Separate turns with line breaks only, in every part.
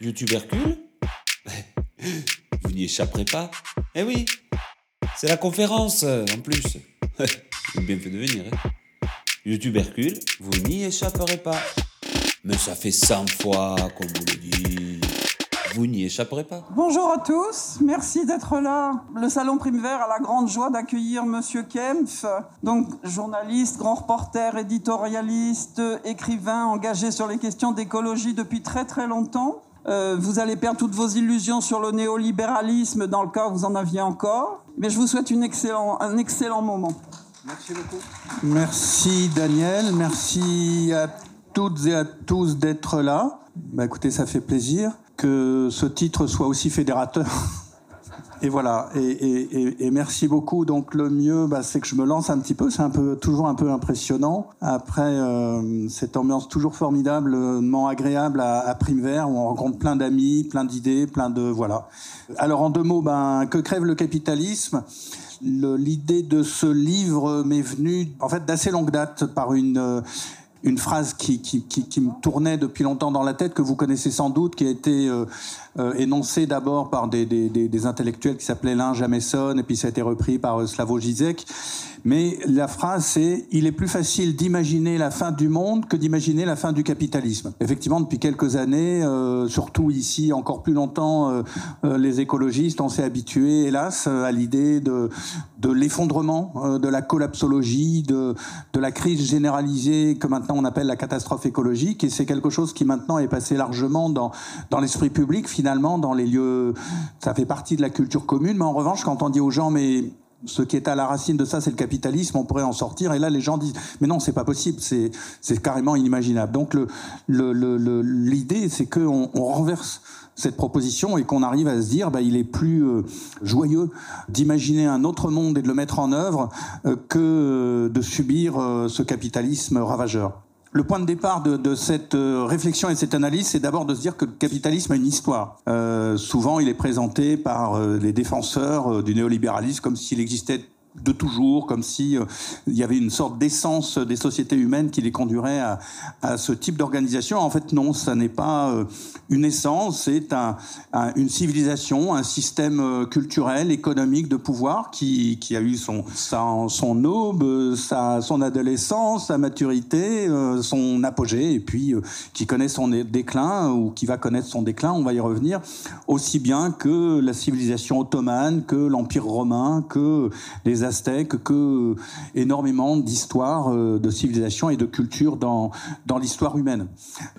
YouTube Hercule Vous n'y échapperez pas Eh oui C'est la conférence, en plus J'ai bien fait de venir, hein vous n'y échapperez pas. Mais ça fait 100 fois qu'on vous le dit. Vous n'y échapperez pas.
Bonjour à tous, merci d'être là. Le Salon Vert a la grande joie d'accueillir Monsieur Kempf, donc journaliste, grand reporter, éditorialiste, écrivain engagé sur les questions d'écologie depuis très très longtemps. Euh, vous allez perdre toutes vos illusions sur le néolibéralisme dans le cas où vous en aviez encore. Mais je vous souhaite une excellent, un excellent moment.
Merci beaucoup. Merci Daniel, merci à toutes et à tous d'être là. Bah, écoutez, ça fait plaisir que ce titre soit aussi fédérateur. Et voilà, et, merci beaucoup. Donc le mieux, bah, c'est que je me lance un petit peu. C'est un peu toujours un peu impressionnant. Après euh, cette ambiance toujours formidablement agréable à, à Prime Vert, où on rencontre plein d'amis, plein d'idées, plein de voilà. Alors en deux mots, ben que crève le capitalisme? L'idée de ce livre m'est venue en fait d'assez longue date par une euh, une phrase qui, me tournait depuis longtemps dans la tête, que vous connaissez sans doute, qui a été euh, euh, énoncée d'abord par des, intellectuels qui s'appelaient Lin Jameson, et puis ça a été repris par euh, Slavoj Zizek. Mais la phrase, c'est il est plus facile d'imaginer la fin du monde que d'imaginer la fin du capitalisme. Effectivement, depuis quelques années, euh, surtout ici, encore plus longtemps, euh, euh, les écologistes, on s'est habitués, hélas, à l'idée de, de l'effondrement, de la collapsologie, de, de la crise généralisée que maintenant on appelle la catastrophe écologique. Et c'est quelque chose qui maintenant est passé largement dans, dans l'esprit public, finalement, dans les lieux. Ça fait partie de la culture commune. Mais en revanche, quand on dit aux gens, mais ce qui est à la racine de ça, c'est le capitalisme. On pourrait en sortir. Et là, les gens disent, mais non, c'est pas possible. C'est, carrément inimaginable. Donc, le, le, l'idée, c'est qu'on on renverse cette proposition et qu'on arrive à se dire, bah, il est plus euh, joyeux d'imaginer un autre monde et de le mettre en œuvre euh, que de subir euh, ce capitalisme ravageur. Le point de départ de, cette euh, réflexion et cette analyse, c'est d'abord de se dire que le capitalisme a une histoire. Euh, souvent, il est présenté par euh, les défenseurs du néolibéralisme comme s'il existait de toujours, comme si euh, il y avait une sorte d'essence des sociétés humaines qui les conduirait à, ce type d'organisation. En fait, non, ça n'est pas euh, une essence, c'est un, une civilisation, un système euh, culturel, économique de pouvoir qui, qui a eu son, sa, son aube, sa, son adolescence, sa maturité, son apogée, et puis qui connaît son déclin ou qui va connaître son déclin, on va y revenir, aussi bien que la civilisation ottomane, que l'Empire romain, que les Aztèques que énormément d'histoires, euh, de civilisation et de culture dans, dans l'histoire humaine.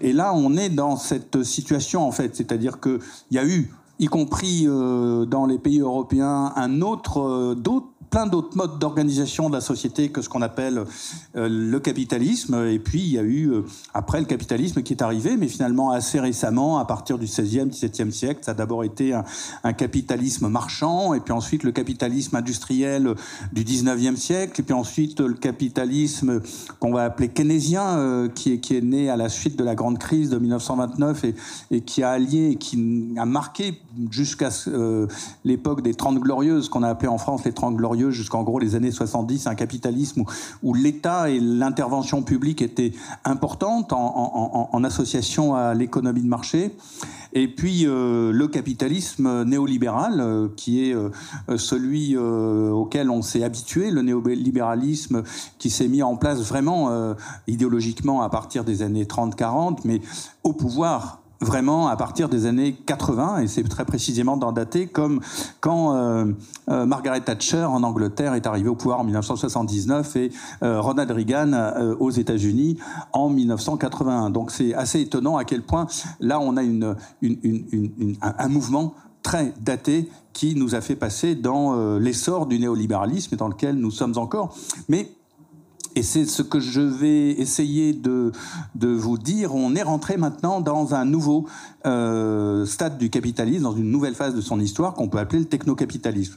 Et là, on est dans cette situation, en fait, c'est-à-dire qu'il y a eu, y compris euh, dans les pays européens, un autre, euh, d'autres plein d'autres modes d'organisation de la société que ce qu'on appelle euh, le capitalisme. Et puis, il y a eu, euh, après le capitalisme qui est arrivé, mais finalement assez récemment, à partir du 16e, 17e siècle, ça a d'abord été un, capitalisme marchand, et puis ensuite le capitalisme industriel du 19e siècle, et puis ensuite le capitalisme qu'on va appeler keynésien, euh, qui, est, né à la suite de la grande crise de 1929 et, et qui a allié, qui a marqué jusqu'à l'époque des Trente Glorieuses, qu'on a appelé en France les Trente Glorieuses, jusqu'en gros les années 70, un capitalisme où, l'État et l'intervention publique étaient importantes en, association à l'économie de marché. Et puis euh, le capitalisme néolibéral, euh, qui est euh, celui auquel on s'est habitué, le néolibéralisme qui s'est mis en place vraiment idéologiquement à partir des années 30-40, mais au pouvoir vraiment à partir des années 80, et c'est très précisément dans daté, comme quand euh, euh, Margaret Thatcher en Angleterre est arrivée au pouvoir en 1979 et euh, Ronald Reagan aux États-Unis en 1981. Donc c'est assez étonnant à quel point là on a une, un mouvement très daté qui nous a fait passer dans l'essor du néolibéralisme dans lequel nous sommes encore. Mais et c'est ce que je vais essayer de, vous dire. On est rentré maintenant dans un nouveau euh, stade du capitalisme, dans une nouvelle phase de son histoire qu'on peut appeler le technocapitalisme.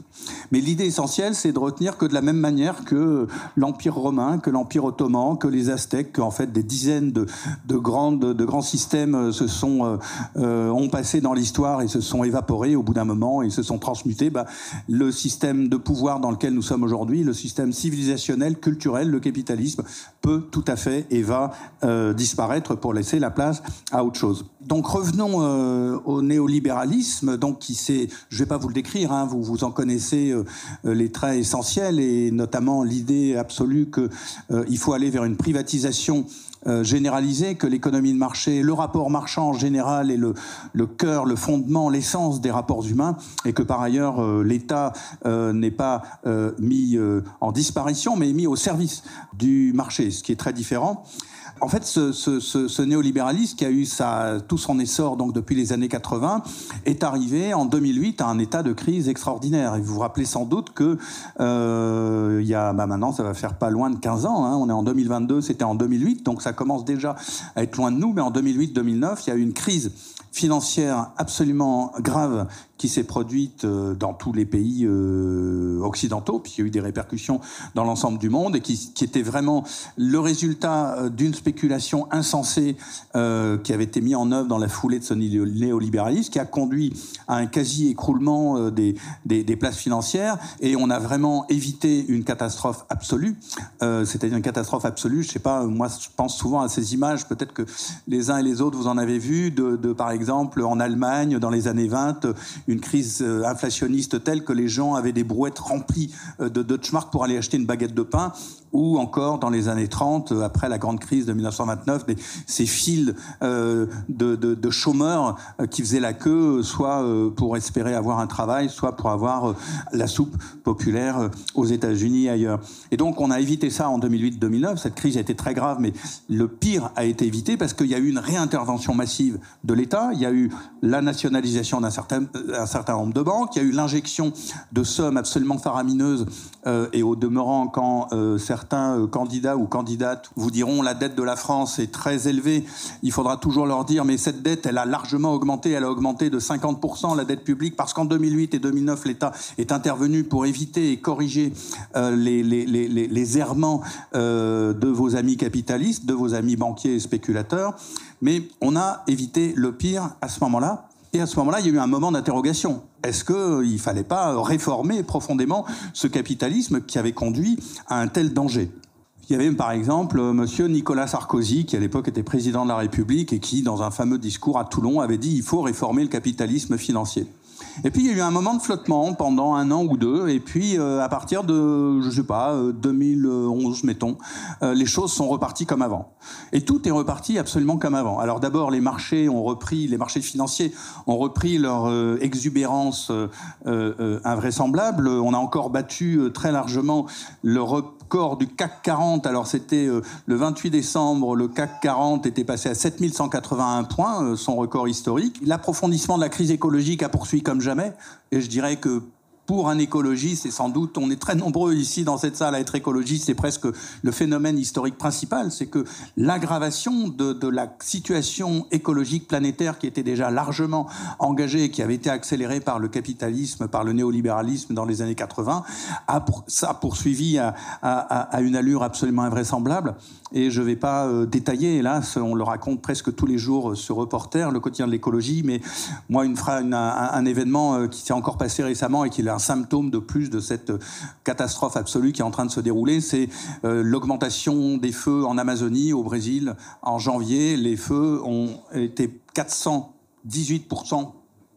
Mais l'idée essentielle, c'est de retenir que de la même manière que l'Empire romain, que l'Empire ottoman, que les Aztèques, qu'en fait des dizaines de, de, grandes, de grands systèmes euh, se sont, euh, ont passé dans l'histoire et se sont évaporés au bout d'un moment et se sont transmutés, bah, le système de pouvoir dans lequel nous sommes aujourd'hui, le système civilisationnel, culturel, le capitalisme, peut tout à fait et va euh, disparaître pour laisser la place à autre chose. Donc revenons euh, au néolibéralisme, donc qui je vais pas vous le décrire, hein, vous vous en connaissez euh, les traits essentiels et notamment l'idée absolue que il faut aller vers une privatisation euh, que l'économie de marché, le rapport marchand en général est le, le cœur, le fondement, l'essence des rapports humains, et que par ailleurs euh, l'État euh, n'est pas mis en disparition, mais mis au service du marché, ce qui est très différent en fait, ce, néolibéralisme qui a eu tout son essor donc depuis les années 80 est arrivé en 2008 à un état de crise extraordinaire. Et vous vous rappelez sans doute que euh, y a bah maintenant ça va faire pas loin de 15 ans. Hein, on est en 2022, c'était en 2008, donc ça commence déjà à être loin de nous. Mais en 2008-2009, il y a eu une crise financière absolument grave qui s'est produite euh, dans tous les pays euh, occidentaux, puis il y a eu des répercussions dans l'ensemble du monde, et qui, était vraiment le résultat euh, d'une spéculation insensée qui avait été mise en œuvre dans la foulée de ce néolibéralisme, qui a conduit à un quasi-écroulement des, des, places financières, et on a vraiment évité une catastrophe absolue, c'est-à-dire une catastrophe absolue, je sais pas, moi je pense souvent à ces images, peut-être que les uns et les autres vous en avez vu, de, de par exemple en Allemagne dans les années 20, une crise euh, inflationniste telle que les gens avaient des brouettes remplies euh, de Deutschmark pour aller acheter une baguette de pain ou encore dans les années 30, euh, après la grande crise de 1929, des, ces files euh, de, de, de, chômeurs qui faisaient la queue, soit pour espérer avoir un travail, soit pour avoir la soupe populaire aux États-Unis et ailleurs. Et donc on a évité ça en 2008-2009. Cette crise a été très grave, mais le pire a été évité parce qu'il y a eu une réintervention massive de l'État. Il y a eu la nationalisation d'un certain, un certain nombre de banques. Il y a eu l'injection de sommes absolument faramineuses euh, et au demeurant quand euh, certains euh, candidats ou candidates vous diront la dette de la France est très élevée, il faudra toujours leur dire mais cette dette elle a largement augmenté, elle a augmenté de 50% la dette publique parce qu'en 2008 et 2009 l'État est intervenu pour éviter et corriger les, les, errements de vos amis capitalistes, de vos amis banquiers et spéculateurs. Mais on a évité le pire à ce moment-là et à ce moment-là, il y a eu un moment d'interrogation. Est-ce qu'il ne fallait pas réformer profondément ce capitalisme qui avait conduit à un tel danger? Il y avait par exemple Monsieur Nicolas Sarkozy, qui à l'époque était président de la République et qui, dans un fameux discours à Toulon, avait dit il faut réformer le capitalisme financier. Et puis il y a eu un moment de flottement pendant un an ou deux, et puis euh, à partir de, je sais pas, 2011 euh, mettons, euh, les choses sont reparties comme avant. Et tout est reparti absolument comme avant. Alors d'abord les marchés ont repris, les marchés financiers ont repris leur exubérance invraisemblable. On a encore battu très largement le record du CAC 40. Alors c'était le 28 décembre, le CAC 40 était passé à 7181 points, son record historique. L'approfondissement de la crise écologique a poursuivi comme jamais. Et je dirais que pour un écologiste, et sans doute on est très nombreux ici dans cette salle à être écologistes, c'est presque le phénomène historique principal, c'est que l'aggravation de, la situation écologique planétaire qui était déjà largement engagée qui avait été accélérée par le capitalisme, par le néolibéralisme dans les années 80, a, poursuivi à, une allure absolument invraisemblable. Et je ne vais pas euh, détailler, hélas, on le raconte presque tous les jours ce reporter, le quotidien de l'écologie, mais moi, une, un, événement euh, qui s'est encore passé récemment et qui un symptôme de plus de cette catastrophe absolue qui est en train de se dérouler, c'est euh, l'augmentation des feux en Amazonie, au Brésil. En janvier, les feux ont été 418%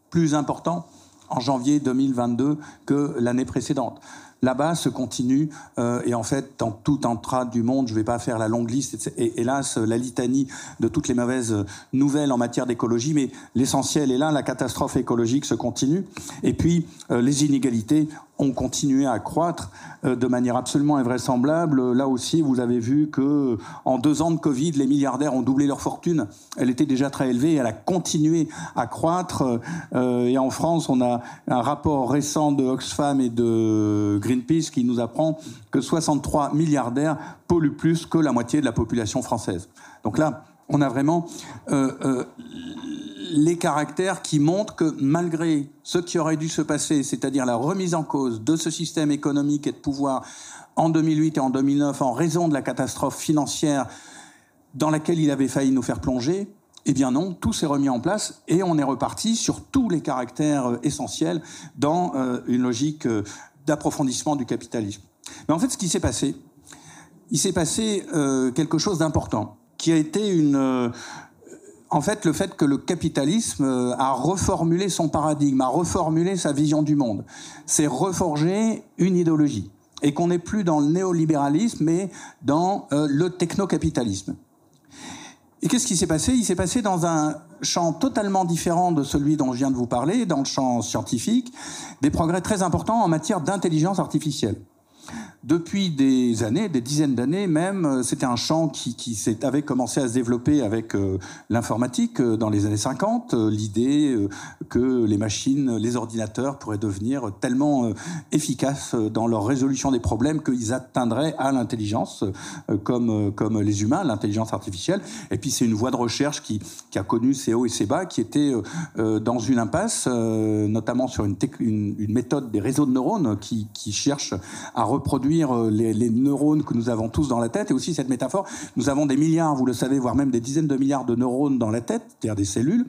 plus importants en janvier 2022 que l'année précédente là-bas se continue. Euh, et en fait, dans tout entrade du monde, je ne vais pas faire la longue liste, et, hélas, la litanie de toutes les mauvaises nouvelles en matière d'écologie, mais l'essentiel est là, la catastrophe écologique se continue. Et puis, euh, les inégalités ont continué à croître euh, de manière absolument invraisemblable. Là aussi, vous avez vu que en deux ans de Covid, les milliardaires ont doublé leur fortune. Elle était déjà très élevée, elle a continué à croître. Euh, et en France, on a un rapport récent de Oxfam et de Greenpeace qui nous apprend que 63 milliardaires polluent plus que la moitié de la population française. Donc là, on a vraiment euh, les caractères qui montrent que malgré ce qui aurait dû se passer, c'est-à-dire la remise en cause de ce système économique et de pouvoir en 2008 et en 2009 en raison de la catastrophe financière dans laquelle il avait failli nous faire plonger, eh bien non, tout s'est remis en place et on est reparti sur tous les caractères euh, essentiels dans euh, une logique euh, d'approfondissement du capitalisme. Mais en fait, ce qui s'est passé, il s'est passé quelque chose d'important, qui a été une en fait, le fait que le capitalisme a reformulé son paradigme, a reformulé sa vision du monde, c'est reforger une idéologie et qu'on n'est plus dans le néolibéralisme, mais dans euh, le technocapitalisme. Et qu'est-ce qui s'est passé? Il s'est passé dans un champ totalement différent de celui dont je viens de vous parler, dans le champ scientifique, des progrès très importants en matière d'intelligence artificielle. Depuis des années, des dizaines d'années même, euh, c'était un champ qui, qui avait commencé à se développer avec euh, l'informatique euh, dans les années 50. L'idée que les machines, les ordinateurs pourraient devenir tellement efficaces dans leur résolution des problèmes qu'ils atteindraient à l'intelligence, comme, comme les humains, l'intelligence artificielle. Et puis c'est une voie de recherche qui, qui, a connu ses hauts et ses bas, qui était dans une impasse, notamment sur une, une, méthode des réseaux de neurones qui, qui cherche à reproduire euh, les, neurones que nous avons tous dans la tête. Et aussi cette métaphore, nous avons des milliards, vous le savez, voire même des dizaines de milliards de neurones dans la tête, c'est-à-dire des cellules,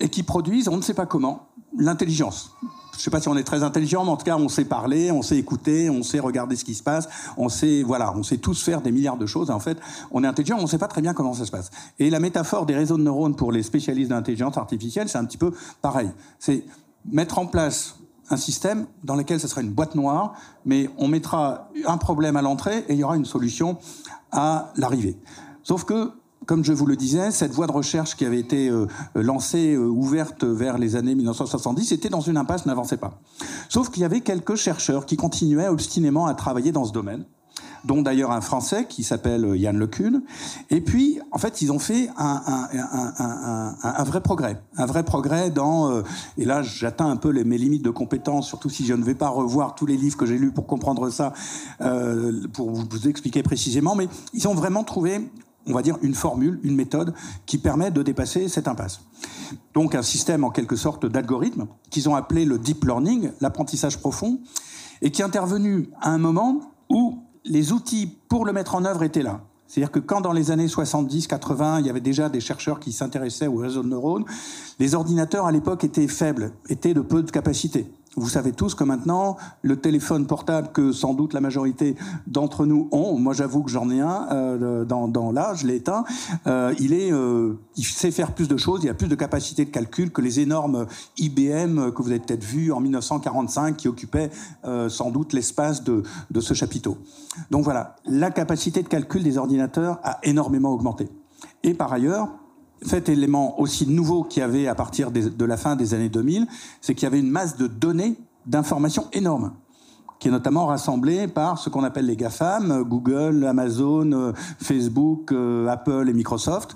et qui produisent, on ne sait pas comment, l'intelligence. Je ne sais pas si on est très intelligent, mais en tout cas, on sait parler, on sait écouter, on sait regarder ce qui se passe, on sait, voilà, on sait tous faire des milliards de choses. En fait, on est intelligent, on ne sait pas très bien comment ça se passe. Et la métaphore des réseaux de neurones pour les spécialistes d'intelligence artificielle, c'est un petit peu pareil. C'est mettre en place un système dans lequel ce sera une boîte noire, mais on mettra un problème à l'entrée et il y aura une solution à l'arrivée. Sauf que, comme je vous le disais, cette voie de recherche qui avait été euh, lancée, euh, ouverte vers les années 1970, était dans une impasse, n'avançait pas. Sauf qu'il y avait quelques chercheurs qui continuaient obstinément à travailler dans ce domaine dont d'ailleurs un Français qui s'appelle Yann Lecune. Et puis, en fait, ils ont fait un, vrai progrès. Un vrai progrès dans... Euh, et là, j'atteins un peu les, mes limites de compétences, surtout si je ne vais pas revoir tous les livres que j'ai lus pour comprendre ça, euh, pour vous expliquer précisément. Mais ils ont vraiment trouvé on va dire, une formule, une méthode qui permet de dépasser cette impasse. Donc un système en quelque sorte d'algorithme qu'ils ont appelé le deep learning, l'apprentissage profond, et qui est intervenu à un moment où les outils pour le mettre en œuvre étaient là. C'est-à-dire que quand dans les années 70-80, il y avait déjà des chercheurs qui s'intéressaient aux réseaux de neurones, les ordinateurs à l'époque étaient faibles, étaient de peu de capacité. Vous savez tous que maintenant, le téléphone portable que sans doute la majorité d'entre nous ont, moi j'avoue que j'en ai un euh, dans, dans là, je l'ai éteint, euh, il, est, euh, il sait faire plus de choses, il a plus de capacité de calcul que les énormes IBM que vous avez peut-être vu en 1945 qui occupaient sans doute l'espace de, de ce chapiteau. Donc voilà, la capacité de calcul des ordinateurs a énormément augmenté. Et par ailleurs, fait élément aussi nouveau qu'il y avait à partir de la fin des années 2000, c'est qu'il y avait une masse de données, d'informations énormes qui est notamment rassemblée par ce qu'on appelle les GAFAM, Google, Amazon, Facebook, euh, Apple et Microsoft,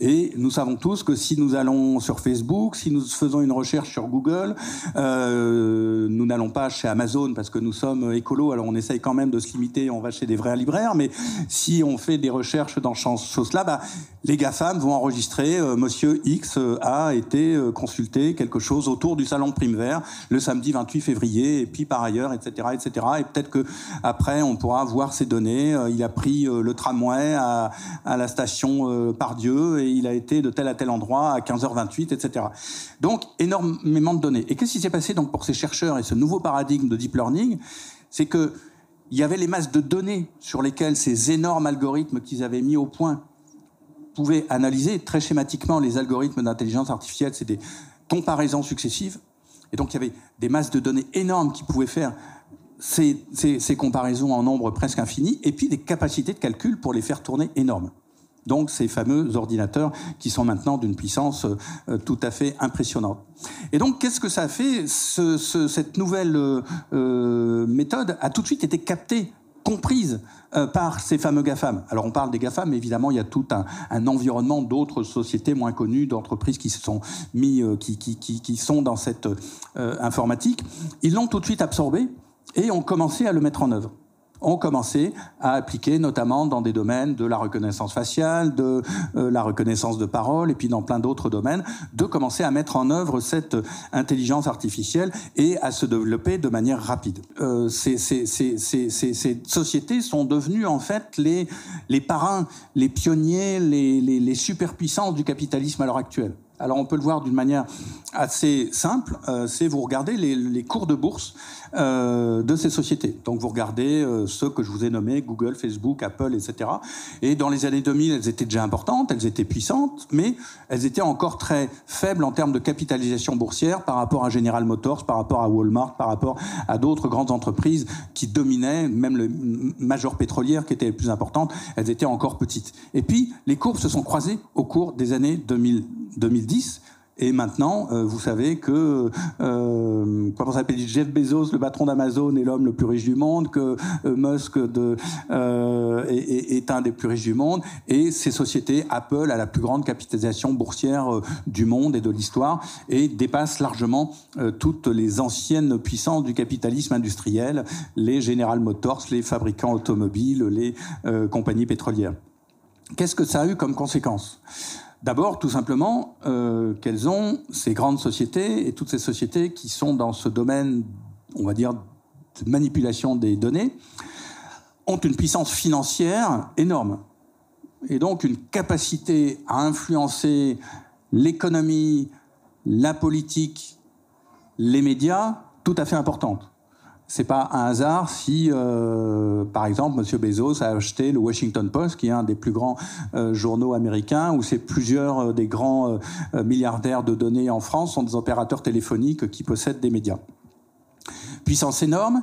et nous savons tous que si nous allons sur Facebook, si nous faisons une recherche sur Google, euh, nous n'allons pas chez Amazon parce que nous sommes écolos, alors on essaye quand même de se limiter, on va chez des vrais libraires, mais si on fait des recherches dans ce chose-là, bah, les GAFAM vont enregistrer euh, Monsieur X a été euh, consulté quelque chose autour du salon Prime Vert le samedi 28 février, et puis par ailleurs, etc., etc. Et peut-être que après on pourra voir ces données. Euh, il a pris le tramway à, à la station Pardieu il a été de tel à tel endroit à 15h28, etc. Donc, énormément de données. Et qu'est-ce qui s'est passé donc pour ces chercheurs et ce nouveau paradigme de deep learning? C'est que il y avait les masses de données sur lesquelles ces énormes algorithmes qu'ils avaient mis au point pouvaient analyser. Très schématiquement, les algorithmes d'intelligence artificielle, c'est des comparaisons successives. Et donc, il y avait des masses de données énormes qui pouvaient faire ces, ces comparaisons en nombre presque infini, et puis des capacités de calcul pour les faire tourner énormes. Donc ces fameux ordinateurs qui sont maintenant d'une puissance euh, tout à fait impressionnante. Et donc qu'est-ce que ça a fait ce, ce, Cette nouvelle euh, euh, méthode a tout de suite été captée comprise par ces fameux GAFAM. Alors on parle des GAFAM, mais évidemment il y a tout un, environnement d'autres sociétés moins connues, d'entreprises qui sont qui, sont dans cette informatique. Ils l'ont tout de suite absorbé et ont commencé à le mettre en œuvre ont commencé à appliquer, notamment dans des domaines de la reconnaissance faciale, de euh, la reconnaissance de parole, et puis dans plein d'autres domaines, de commencer à mettre en œuvre cette intelligence artificielle et à se développer de manière rapide. Euh, ces, sociétés sont devenues en fait les, parrains, les pionniers, les, les superpuissances du capitalisme à l'heure actuelle. Alors on peut le voir d'une manière assez simple, euh, c'est vous regardez les, cours de bourse euh, de ces sociétés. Donc vous regardez euh, ceux que je vous ai nommés, Google, Facebook, Apple, etc. Et dans les années 2000, elles étaient déjà importantes, elles étaient puissantes, mais elles étaient encore très faibles en termes de capitalisation boursière par rapport à General Motors, par rapport à Walmart, par rapport à d'autres grandes entreprises qui dominaient, même le major pétrolière qui était les plus importantes, elles étaient encore petites. Et puis les courbes se sont croisées au cours des années 2000. 2010. Et maintenant, euh, vous savez que euh, comment s'appelle Jeff Bezos, le patron d'Amazon, est l'homme le plus riche du monde, que euh, Musk est, est, un des plus riches du monde, et ces sociétés, Apple a la plus grande capitalisation boursière du monde et de l'histoire, et dépasse largement toutes les anciennes puissances du capitalisme industriel, les General Motors, les fabricants automobiles, les compagnies pétrolières. Qu'est-ce que ça a eu comme conséquence? D'abord, tout simplement, euh, qu'elles ont ces grandes sociétés et toutes ces sociétés qui sont dans ce domaine, on va dire, de manipulation des données, ont une puissance financière énorme. Et donc une capacité à influencer l'économie, la politique, les médias tout à fait importante c'est pas un hasard si, euh, par exemple, M. Bezos a acheté le Washington Post, qui est un des plus grands euh, journaux américains, où c'est plusieurs euh, des grands milliardaires de données en France sont des opérateurs téléphoniques qui possèdent des médias. Puissance énorme.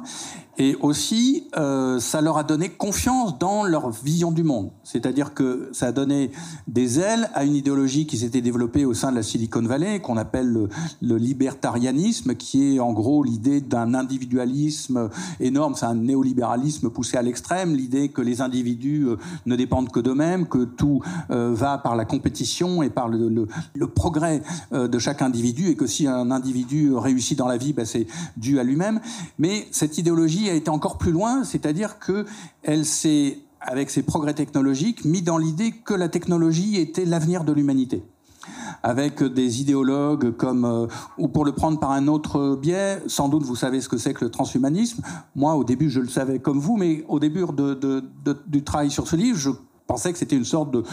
Et aussi, euh, ça leur a donné confiance dans leur vision du monde. C'est-à-dire que ça a donné des ailes à une idéologie qui s'était développée au sein de la Silicon Valley, qu'on appelle le, le, libertarianisme, qui est en gros l'idée d'un individualisme énorme. C'est un néolibéralisme poussé à l'extrême, l'idée que les individus euh, ne dépendent que d'eux-mêmes, que tout euh, va par la compétition et par le, progrès de chaque individu, et que si un individu réussit dans la vie, ben, c'est dû à lui-même. Mais cette idéologie a été encore plus loin, c'est-à-dire qu'elle s'est, avec ses progrès technologiques, mis dans l'idée que la technologie était l'avenir de l'humanité avec des idéologues comme, euh, ou pour le prendre par un autre biais, sans doute vous savez ce que c'est que le transhumanisme. Moi, au début, je le savais comme vous, mais au début du travail sur ce livre, je pensais que c'était une sorte de,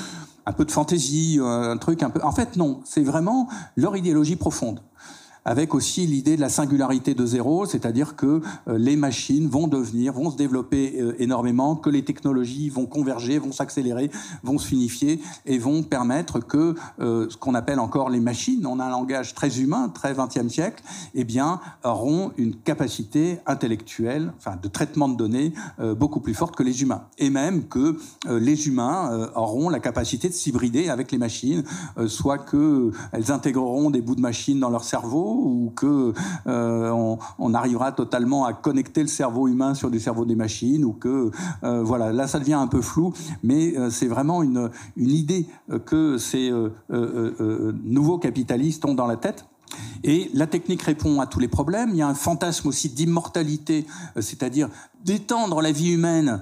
un peu de fantaisie, un truc un peu. En fait, non, c'est vraiment leur idéologie profonde avec aussi l'idée de la singularité de zéro, c'est-à-dire que euh, les machines vont devenir, vont se développer euh, énormément, que les technologies vont converger, vont s'accélérer, vont se finifier et vont permettre que euh, ce qu'on appelle encore les machines, on a un langage très humain, très 20e siècle, eh bien, auront une capacité intellectuelle, enfin de traitement de données beaucoup plus forte que les humains. Et même que les humains auront la capacité de s'hybrider avec les machines, soit qu'elles intégreront des bouts de machines dans leur cerveau, ou que euh, on, arrivera totalement à connecter le cerveau humain sur du cerveau des machines ou que euh, voilà là ça devient un peu flou mais euh, c'est vraiment une, une idée que ces nouveaux capitalistes ont dans la tête et la technique répond à tous les problèmes. Il y a un fantasme aussi d'immortalité, c'est-à-dire d'étendre la vie humaine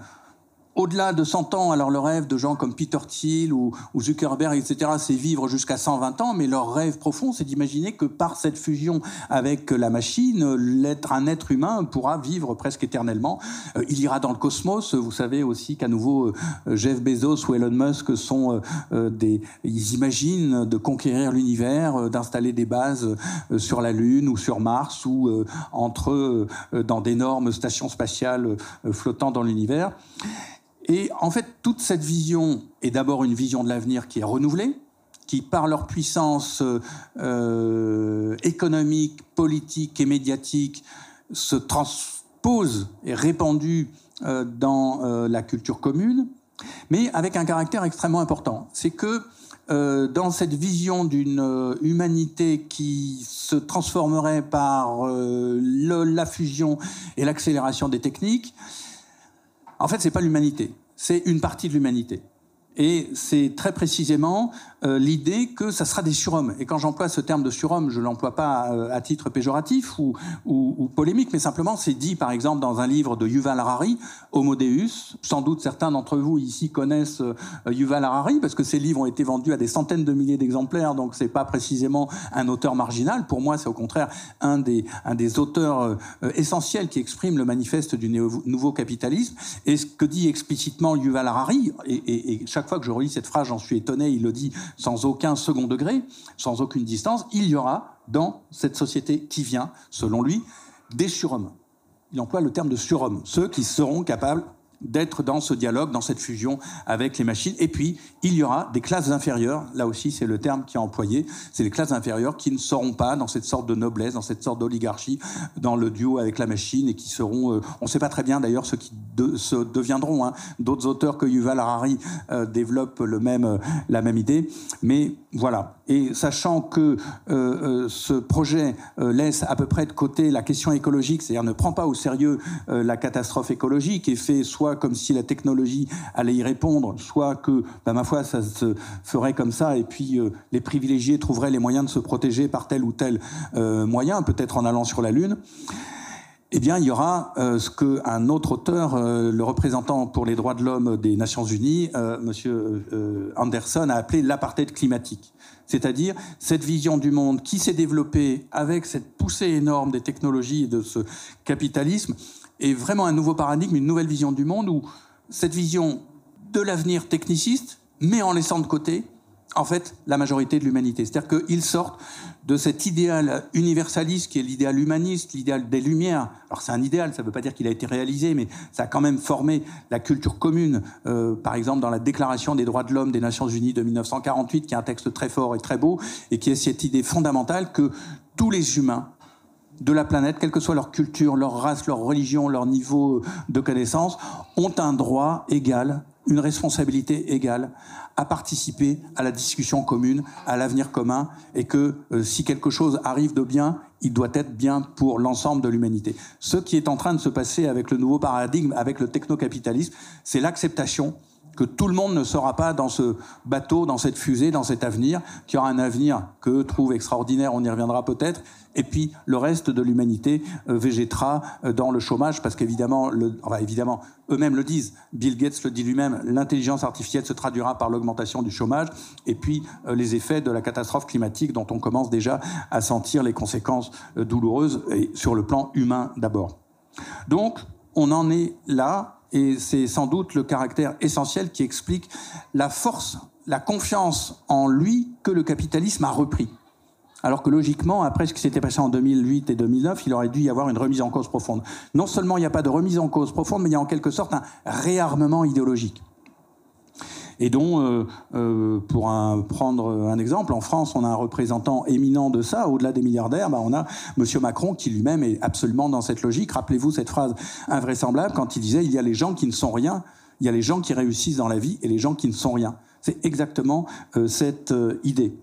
au-delà de 100 ans, alors le rêve de gens comme Peter Thiel ou, Zuckerberg, etc., c'est vivre jusqu'à 120 ans, mais leur rêve profond, c'est d'imaginer que par cette fusion avec la machine, l'être, un être humain pourra vivre presque éternellement. Euh, il ira dans le cosmos. Vous savez aussi qu'à nouveau, euh, Jeff Bezos ou Elon Musk sont euh, des, ils imaginent de conquérir l'univers, d'installer des bases sur la Lune ou sur Mars ou entre dans d'énormes stations spatiales flottant dans l'univers. Et en fait, toute cette vision est d'abord une vision de l'avenir qui est renouvelée, qui, par leur puissance euh, économique, politique et médiatique, se transpose et répandue euh, dans euh, la culture commune, mais avec un caractère extrêmement important. C'est que dans cette vision d'une humanité qui se transformerait par la fusion et l'accélération des techniques, en fait, c'est pas l'humanité, c'est une partie de l'humanité. Et c'est très précisément euh, l'idée que ça sera des surhommes. Et quand j'emploie ce terme de surhomme, je l'emploie pas euh, à titre péjoratif ou, polémique, mais simplement c'est dit, par exemple, dans un livre de Yuval Harari, Homo Deus. Sans doute certains d'entre vous ici connaissent euh, Yuval Harari parce que ces livres ont été vendus à des centaines de milliers d'exemplaires, donc c'est pas précisément un auteur marginal. Pour moi, c'est au contraire un des, auteurs essentiels qui exprime le manifeste du nouveau capitalisme. Et ce que dit explicitement Yuval Harari, et, et, chaque fois que je relis cette phrase, j'en suis étonné, il le dit sans aucun second degré, sans aucune distance, il y aura dans cette société qui vient, selon lui, des surhommes. Il emploie le terme de surhommes, ceux qui seront capables d'être dans ce dialogue, dans cette fusion avec les machines. Et puis, il y aura des classes inférieures, là aussi c'est le terme qui est employé, c'est les classes inférieures qui ne seront pas dans cette sorte de noblesse, dans cette sorte d'oligarchie, dans le duo avec la machine, et qui seront, euh, on ne sait pas très bien d'ailleurs ce qui se deviendront. Hein. D'autres auteurs que Yuval Harari euh, développent le même, euh, la même idée, mais voilà. Et sachant que ce projet laisse à peu près de côté la question écologique, c'est-à-dire ne prend pas au sérieux la catastrophe écologique et fait soit comme si la technologie allait y répondre, soit que, ben, ma foi, ça se ferait comme ça, et puis euh, les privilégiés trouveraient les moyens de se protéger par tel ou tel euh, moyen, peut-être en allant sur la Lune. Eh bien, il y aura euh, ce qu'un autre auteur, le représentant pour les droits de l'homme des Nations Unies, Monsieur Anderson, a appelé l'apartheid climatique. C'est-à-dire cette vision du monde qui s'est développée avec cette poussée énorme des technologies et de ce capitalisme, est vraiment un nouveau paradigme, une nouvelle vision du monde où cette vision de l'avenir techniciste, mais en laissant de côté, en fait, la majorité de l'humanité. C'est-à-dire qu'ils sortent de cet idéal universaliste qui est l'idéal humaniste, l'idéal des Lumières. Alors c'est un idéal, ça ne veut pas dire qu'il a été réalisé, mais ça a quand même formé la culture commune. Euh, par exemple, dans la Déclaration des droits de l'homme des Nations Unies de 1948, qui est un texte très fort et très beau, et qui est cette idée fondamentale que tous les humains de la planète, quelle que soit leur culture, leur race, leur religion, leur niveau de connaissance, ont un droit égal, une responsabilité égale à participer à la discussion commune, à l'avenir commun, et que euh, si quelque chose arrive de bien, il doit être bien pour l'ensemble de l'humanité. Ce qui est en train de se passer avec le nouveau paradigme, avec le technocapitalisme, c'est l'acceptation que tout le monde ne sera pas dans ce bateau, dans cette fusée, dans cet avenir, qui aura un avenir que trouve extraordinaire, on y reviendra peut-être, et puis le reste de l'humanité euh, végétera euh, dans le chômage, parce qu'évidemment, enfin, eux-mêmes le disent, Bill Gates le dit lui-même, l'intelligence artificielle se traduira par l'augmentation du chômage, et puis euh, les effets de la catastrophe climatique dont on commence déjà à sentir les conséquences douloureuses, et sur le plan humain d'abord. Donc, on en est là, et c'est sans doute le caractère essentiel qui explique la force, la confiance en lui que le capitalisme a repris. Alors que logiquement, après ce qui s'était passé en 2008 et 2009, il aurait dû y avoir une remise en cause profonde. Non seulement il n'y a pas de remise en cause profonde, mais il y a en quelque sorte un réarmement idéologique et dont, euh, euh, pour prendre un exemple, en France, on a un représentant éminent de ça, au-delà des milliardaires, bah, on a M. Macron qui lui-même est absolument dans cette logique. Rappelez-vous cette phrase invraisemblable quand il disait il y a les gens qui ne sont rien, il y a les gens qui réussissent dans la vie et les gens qui ne sont rien. C'est exactement euh, cette idée.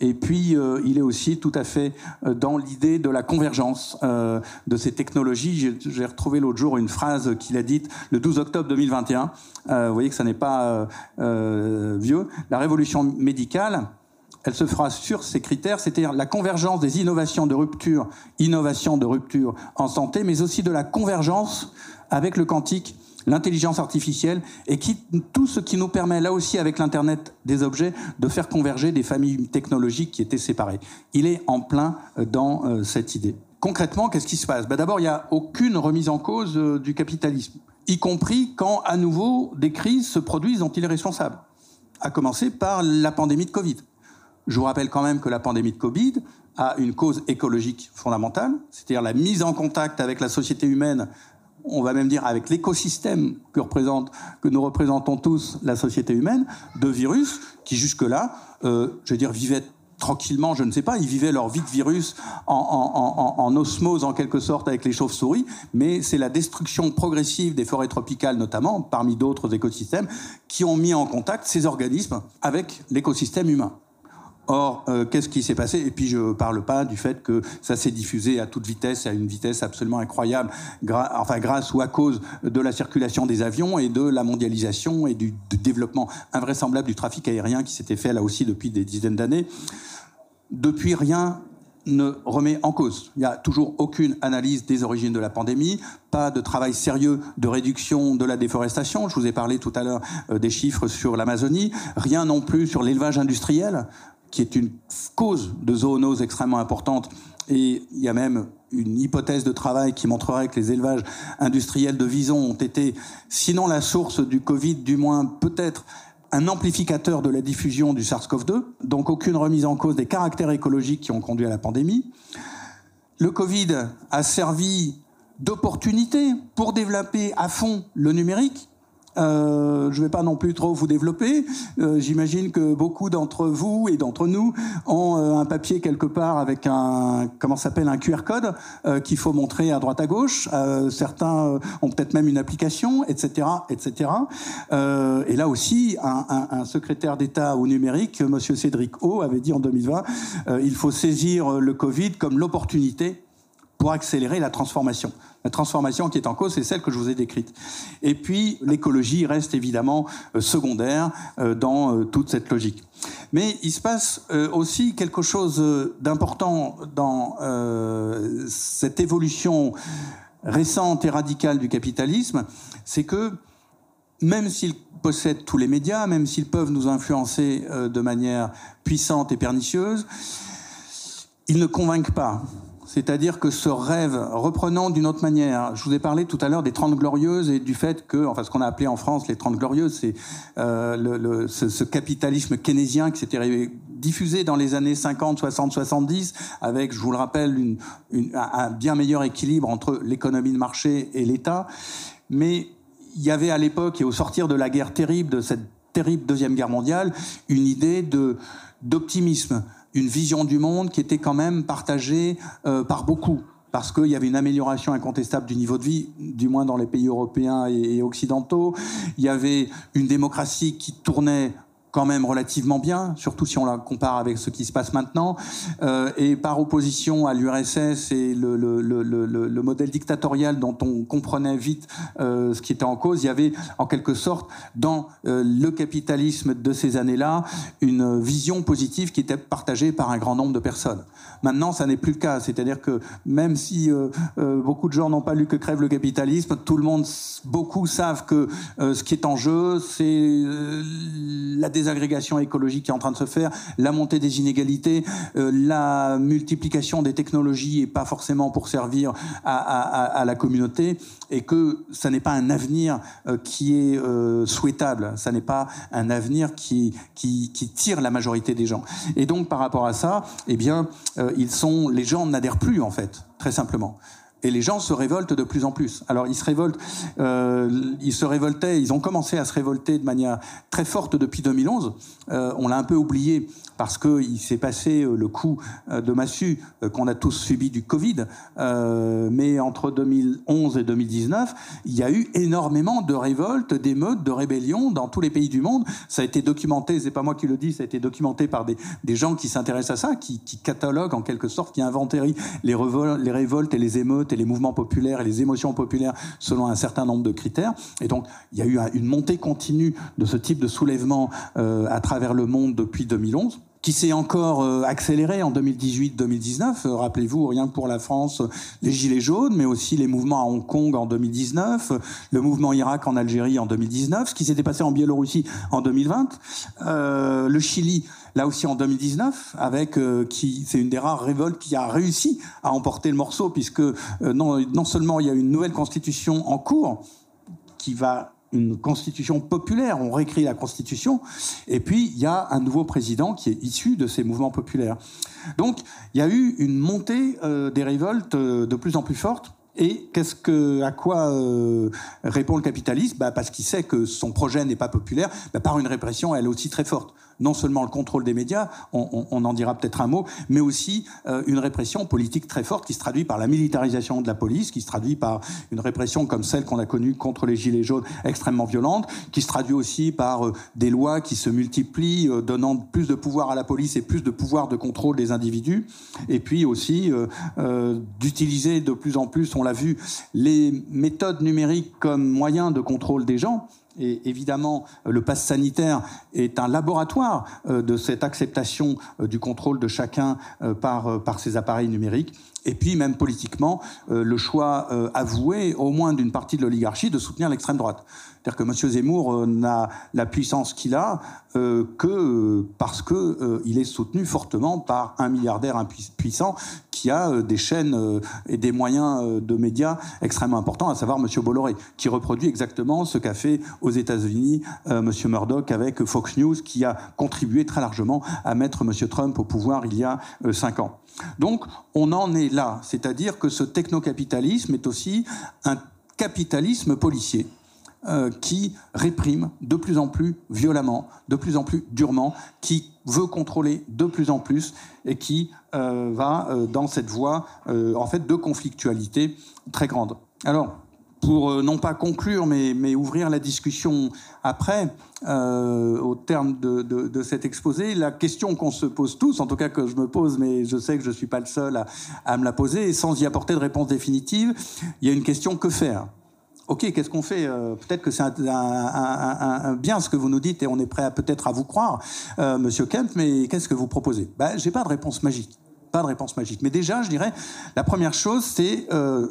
Et puis, euh, il est aussi tout à fait euh, dans l'idée de la convergence euh, de ces technologies. J'ai retrouvé l'autre jour une phrase qu'il a dite le 12 octobre 2021. vous voyez que ça n'est pas vieux. La révolution médicale, elle se fera sur ces critères, c'est-à-dire la convergence des innovations de rupture, innovations de rupture en santé, mais aussi de la convergence avec le quantique l'intelligence artificielle et tout ce qui nous permet, là aussi avec l'Internet des objets, de faire converger des familles technologiques qui étaient séparées. Il est en plein euh, dans euh, cette idée. Concrètement, qu'est-ce qui se passe? Ben D'abord, il n'y a aucune remise en cause euh, du capitalisme, y compris quand, à nouveau, des crises se produisent dont il est responsable, à commencer par la pandémie de Covid. Je vous rappelle quand même que la pandémie de Covid a une cause écologique fondamentale, c'est-à-dire la mise en contact avec la société humaine on va même dire avec l'écosystème que, nous représentons tous la société humaine, de virus qui jusque-là, euh, je veux dire, vivaient tranquillement, je ne sais pas, ils vivaient leur vie de virus en, osmose en quelque sorte avec les chauves-souris, mais c'est la destruction progressive des forêts tropicales notamment, parmi d'autres écosystèmes, qui ont mis en contact ces organismes avec l'écosystème humain. Or, euh, qu'est-ce qui s'est passé? Et puis, je ne parle pas du fait que ça s'est diffusé à toute vitesse, à une vitesse absolument incroyable, enfin grâce ou à cause de la circulation des avions et de la mondialisation et du, développement invraisemblable du trafic aérien qui s'était fait là aussi depuis des dizaines d'années. Depuis, rien ne remet en cause. Il n'y a toujours aucune analyse des origines de la pandémie, pas de travail sérieux de réduction de la déforestation. Je vous ai parlé tout à l'heure euh, des chiffres sur l'Amazonie. Rien non plus sur l'élevage industriel qui est une cause de zoonose extrêmement importante. Et il y a même une hypothèse de travail qui montrerait que les élevages industriels de visons ont été, sinon la source du Covid, du moins peut-être un amplificateur de la diffusion du SARS-CoV-2, donc aucune remise en cause des caractères écologiques qui ont conduit à la pandémie. Le Covid a servi d'opportunité pour développer à fond le numérique, euh, je ne vais pas non plus trop vous développer. Euh, j'imagine que beaucoup d'entre vous et d'entre nous ont euh, un papier quelque part avec un comment s'appelle un QR code qu'il faut montrer à droite à gauche. certains ont peut-être même une application, etc., et là aussi, un, un, un secrétaire d'État au numérique, Monsieur Cédric O, avait dit en 2020, il faut saisir le Covid comme l'opportunité pour accélérer la transformation. La transformation qui est en cause, c'est celle que je vous ai décrite. Et puis, l'écologie reste évidemment euh, secondaire euh, dans euh, toute cette logique. Mais il se passe aussi quelque chose d'important dans cette évolution récente et radicale du capitalisme, c'est que même s'ils possèdent tous les médias, même s'ils peuvent nous influencer de manière puissante et pernicieuse, ils ne convainquent pas. C'est-à-dire que ce rêve, reprenant d'une autre manière, je vous ai parlé tout à l'heure des Trente Glorieuses et du fait que, enfin ce qu'on a appelé en France les Trente Glorieuses, c'est euh, ce, capitalisme keynésien qui s'était diffusé dans les années 50, 60, 70, avec, je vous le rappelle, un bien meilleur équilibre entre l'économie de marché et l'État. Mais il y avait à l'époque et au sortir de la guerre terrible, de cette terrible Deuxième Guerre mondiale, une idée d'optimisme, une vision du monde qui était quand même partagée euh, par beaucoup parce qu'il y avait une amélioration incontestable du niveau de vie, du moins dans les pays européens et occidentaux. Il y avait une démocratie qui tournait quand même relativement bien, surtout si on la compare avec ce qui se passe maintenant. Euh, et par opposition à l'URSS et le, le, le, le, modèle dictatorial dont on comprenait vite euh, ce qui était en cause, il y avait en quelque sorte dans euh, le capitalisme de ces années-là une vision positive qui était partagée par un grand nombre de personnes. Maintenant, ça n'est plus le cas. C'est-à-dire que même si euh, euh, beaucoup de gens n'ont pas lu que crève le capitalisme, tout le monde, beaucoup savent que ce qui est en jeu, c'est la désagrégation écologique qui est en train de se faire, la montée des inégalités, euh, la multiplication des technologies et pas forcément pour servir à, la communauté, et que ça n'est pas un avenir euh, qui est euh, souhaitable, ça n'est pas un avenir qui, tire la majorité des gens. Et donc par rapport à ça, eh bien, sont, les gens n'adhèrent plus en fait, très simplement. Et les gens se révoltent de plus en plus. Alors ils se révoltent, euh, ils se révoltaient, ils ont commencé à se révolter de manière très forte depuis 2011. Euh, on l'a un peu oublié parce qu'il s'est passé euh, le coup de massue qu'on a tous subi du Covid. mais entre 2011 et 2019, il y a eu énormément de révoltes, d'émeutes, de rébellions dans tous les pays du monde. Ça a été documenté, c'est pas moi qui le dis, ça a été documenté par des, gens qui s'intéressent à ça, qui, cataloguent en quelque sorte, qui inventérient les, les révoltes et les émeutes et les mouvements populaires et les émotions populaires selon un certain nombre de critères. Et donc, il y a eu une montée continue de ce type de soulèvement euh, à travers le monde depuis 2011 qui s'est encore euh, accéléré en 2018-2019. Euh, rappelez-vous, rien que pour la France, les Gilets jaunes, mais aussi les mouvements à Hong Kong en 2019, le mouvement Irak en Algérie en 2019, ce qui s'était passé en Biélorussie en 2020, euh, le Chili là aussi en 2019, avec qui c'est une des rares révoltes qui a réussi à emporter le morceau, puisque non, non seulement il y a une nouvelle constitution en cours qui va une constitution populaire, on réécrit la constitution, et puis il y a un nouveau président qui est issu de ces mouvements populaires. Donc il y a eu une montée euh, des révoltes euh, de plus en plus forte. Et qu'est-ce que, à quoi euh, répond le capitalisme? Bah Parce qu'il sait que son projet n'est pas populaire, bah par une répression, elle aussi très forte non seulement le contrôle des médias, on, en dira peut-être un mot, mais aussi euh, une répression politique très forte qui se traduit par la militarisation de la police, qui se traduit par une répression comme celle qu'on a connue contre les Gilets jaunes extrêmement violente, qui se traduit aussi par euh, des lois qui se multiplient, euh, donnant plus de pouvoir à la police et plus de pouvoir de contrôle des individus, et puis aussi d'utiliser de plus en plus, on l'a vu, les méthodes numériques comme moyen de contrôle des gens et évidemment, euh, le pass sanitaire est un laboratoire euh, de cette acceptation euh, du contrôle de chacun par, par ces appareils numériques. Et puis, même politiquement, le choix avoué, au moins d'une partie de l'oligarchie, de soutenir l'extrême droite. C'est-à-dire que M. Zemmour n'a la puissance qu'il a que parce qu'il est soutenu fortement par un milliardaire impuissant qui a euh, des chaînes euh, et des moyens euh, de médias extrêmement importants, à savoir M. Bolloré, qui reproduit exactement ce qu'a fait aux États-Unis M. Murdoch avec Fox News, qui a contribué très largement à mettre M. Trump au pouvoir il y a cinq ans. Donc, on en est là, c'est-à-dire que ce technocapitalisme est aussi un capitalisme policier. Euh, qui réprime de plus en plus violemment, de plus en plus durement, qui veut contrôler de plus en plus et qui euh, va euh, dans cette voie en fait de conflictualité très grande. Alors, pour non pas conclure, mais, ouvrir la discussion après, au terme de, cet exposé, la question qu'on se pose tous, en tout cas que je me pose, mais je sais que je ne suis pas le seul à, me la poser, sans y apporter de réponse définitive, il y a une question que faire? Ok, qu'est-ce qu'on fait euh, Peut-être que c'est un, bien ce que vous nous dites et on est prêt peut-être à vous croire, euh, Monsieur Kemp, mais qu'est-ce que vous proposez? Ben, J'ai pas de réponse magique. Pas de réponse magique. Mais déjà, je dirais, la première chose, c'est euh,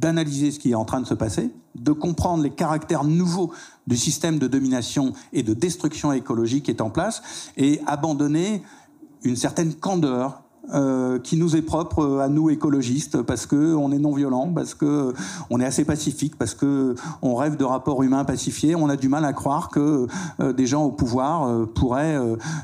d'analyser ce qui est en train de se passer, de comprendre les caractères nouveaux du système de domination et de destruction écologique qui est en place et abandonner une certaine candeur euh, qui nous est propre euh, à nous écologistes parce que on est non violent, parce que euh, on est assez pacifique, parce que on rêve de rapports humains pacifiés. On a du mal à croire que des gens au pouvoir pourraient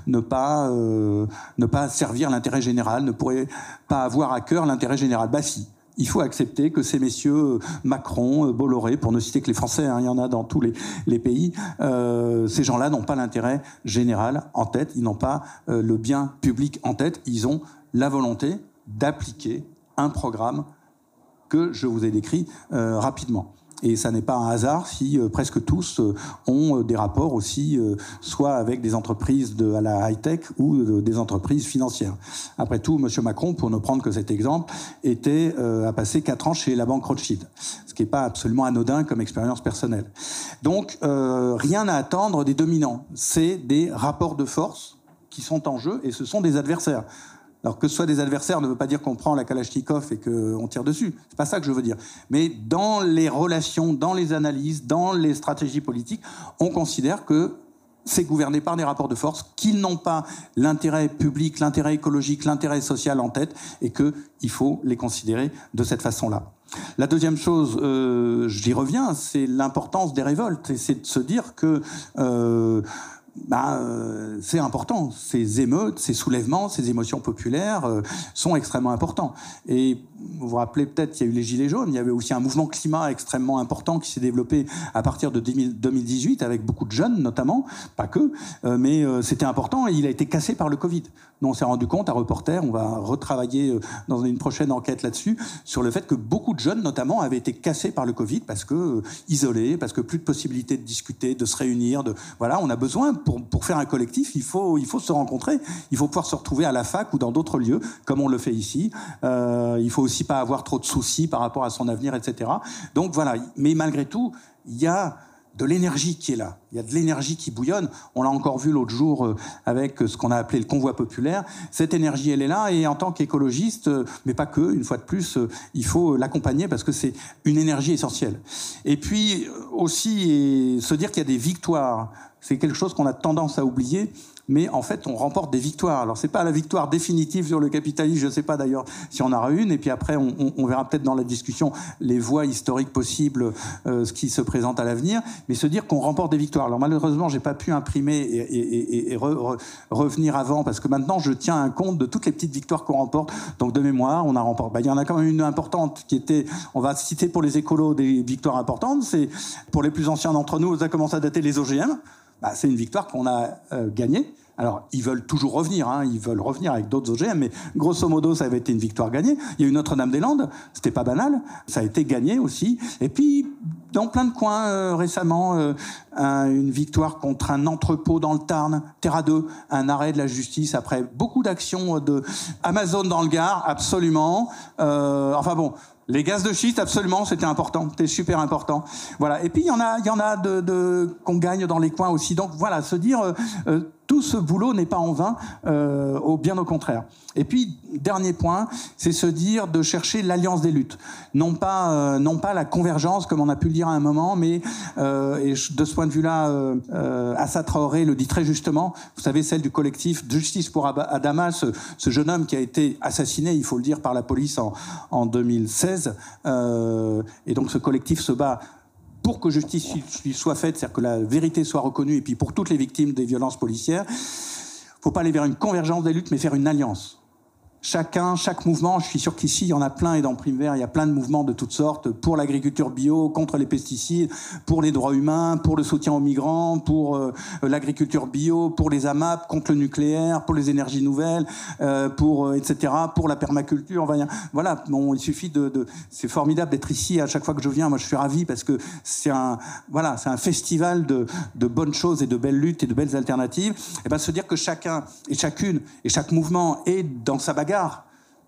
ne pas ne pas servir l'intérêt général, ne pourraient pas avoir à cœur l'intérêt général. Bah si il faut accepter que ces messieurs Macron, Bolloré, pour ne citer que les Français, hein, il y en a dans tous les pays, ces gens-là n'ont pas l'intérêt général en tête, ils n'ont pas le bien public en tête, ils ont la volonté d'appliquer un programme que je vous ai décrit euh, rapidement. Et ça n'est pas un hasard si euh, presque tous euh, ont des rapports aussi, soit avec des entreprises à la high-tech ou des entreprises financières. Après tout, M. Macron, pour ne prendre que cet exemple, était à passer quatre ans chez la banque Rothschild, ce qui n'est pas absolument anodin comme expérience personnelle. Donc, rien à attendre des dominants. C'est des rapports de force qui sont en jeu et ce sont des adversaires. Alors que ce soit des adversaires ne veut pas dire qu'on prend la Kalachnikov et qu'on tire dessus. C'est pas ça que je veux dire. Mais dans les relations, dans les analyses, dans les stratégies politiques, on considère que c'est gouverné par des rapports de force, qu'ils n'ont pas l'intérêt public, l'intérêt écologique, l'intérêt social en tête, et qu'il faut les considérer de cette façon-là. La deuxième chose, euh, j'y reviens, c'est l'importance des révoltes, et c'est de se dire que euh, bah, euh, c'est important. Ces émeutes, ces soulèvements, ces émotions populaires euh, sont extrêmement importants. Et vous vous rappelez peut-être qu'il y a eu les Gilets jaunes, il y avait aussi un mouvement climat extrêmement important qui s'est développé à partir de 2018 avec beaucoup de jeunes notamment, pas que, euh, mais c'était important et il a été cassé par le Covid. Nous, on s'est rendu compte à Reporter, on va retravailler dans une prochaine enquête là-dessus, sur le fait que beaucoup de jeunes notamment avaient été cassés par le Covid parce que isolés, parce que plus de possibilités de discuter, de se réunir, voilà, on a besoin pour, faire un collectif, il faut, il faut se rencontrer. Il faut pouvoir se retrouver à la fac ou dans d'autres lieux, comme on le fait ici. Euh, il faut aussi pas avoir trop de soucis par rapport à son avenir, etc. Donc voilà. Mais malgré tout, il y a de l'énergie qui est là. Il y a de l'énergie qui bouillonne. On l'a encore vu l'autre jour euh, avec ce qu'on a appelé le convoi populaire. Cette énergie, elle est là. Et en tant qu'écologiste, euh, mais pas que, une fois de plus, euh, il faut l'accompagner parce que c'est une énergie essentielle. Et puis aussi, se dire qu'il y a des victoires, c'est quelque chose qu'on a tendance à oublier mais en fait, on remporte des victoires. Alors, c'est pas la victoire définitive sur le capitalisme, je ne sais pas d'ailleurs si on en aura une, et puis après, on, verra peut-être dans la discussion les voies historiques possibles, euh, ce qui se présente à l'avenir, mais se dire qu'on remporte des victoires. Alors, malheureusement, j'ai pas pu imprimer et, revenir avant, parce que maintenant, je tiens un compte de toutes les petites victoires qu'on remporte. Donc, de mémoire, on a remporté. Bah, il y en a quand même une importante qui était, on va citer pour les écolos des victoires importantes, c'est pour les plus anciens d'entre nous, ça commence à dater les OGM. Bah, c'est une victoire qu'on a euh, gagnée. Alors, ils veulent toujours revenir, hein, ils veulent revenir avec d'autres OGM, mais grosso modo, ça avait été une victoire gagnée. Il y a eu Notre-Dame-des-Landes, c'était pas banal, ça a été gagné aussi. Et puis, dans plein de coins euh, récemment, euh, une victoire contre un entrepôt dans le Tarn, Terra 2, un arrêt de la justice après beaucoup d'actions de Amazon dans le Gard, absolument. enfin bon, les gaz de schiste, absolument, c'était important, c'était super important. Voilà. Et puis il y en a, il y en a de, de qu'on gagne dans les coins aussi. Donc voilà, se dire euh, euh, tout ce boulot n'est pas en vain, euh, au, bien au contraire. Et puis dernier point, c'est se dire de chercher l'alliance des luttes, non pas euh, non pas la convergence comme on a pu le dire à un moment, mais euh, et de ce point de vue-là, euh, Assa Traoré le dit très justement. Vous savez celle du collectif Justice pour Adama, ce, ce, jeune homme qui a été assassiné, il faut le dire, par la police en, en 2016, et donc ce collectif se bat pour que justice soit faite, c'est-à-dire que la vérité soit reconnue, et puis pour toutes les victimes des violences policières, faut pas aller vers une convergence des luttes, mais faire une alliance chacun, chaque mouvement, je suis sûr qu'ici, il y en a plein, et dans Prime Vert, il y a plein de mouvements de toutes sortes, pour l'agriculture bio, contre les pesticides, pour les droits humains, pour le soutien aux migrants, pour euh, l'agriculture bio, pour les AMAP, contre le nucléaire, pour les énergies nouvelles, euh, pour, euh, etc., pour la permaculture. Voilà, bon, il suffit de... c'est formidable d'être ici à chaque fois que je viens. Moi, je suis ravi parce que c'est un, voilà, un festival de, de bonnes choses et de belles luttes et de belles alternatives. Et bien, se dire que chacun et chacune et chaque mouvement est dans sa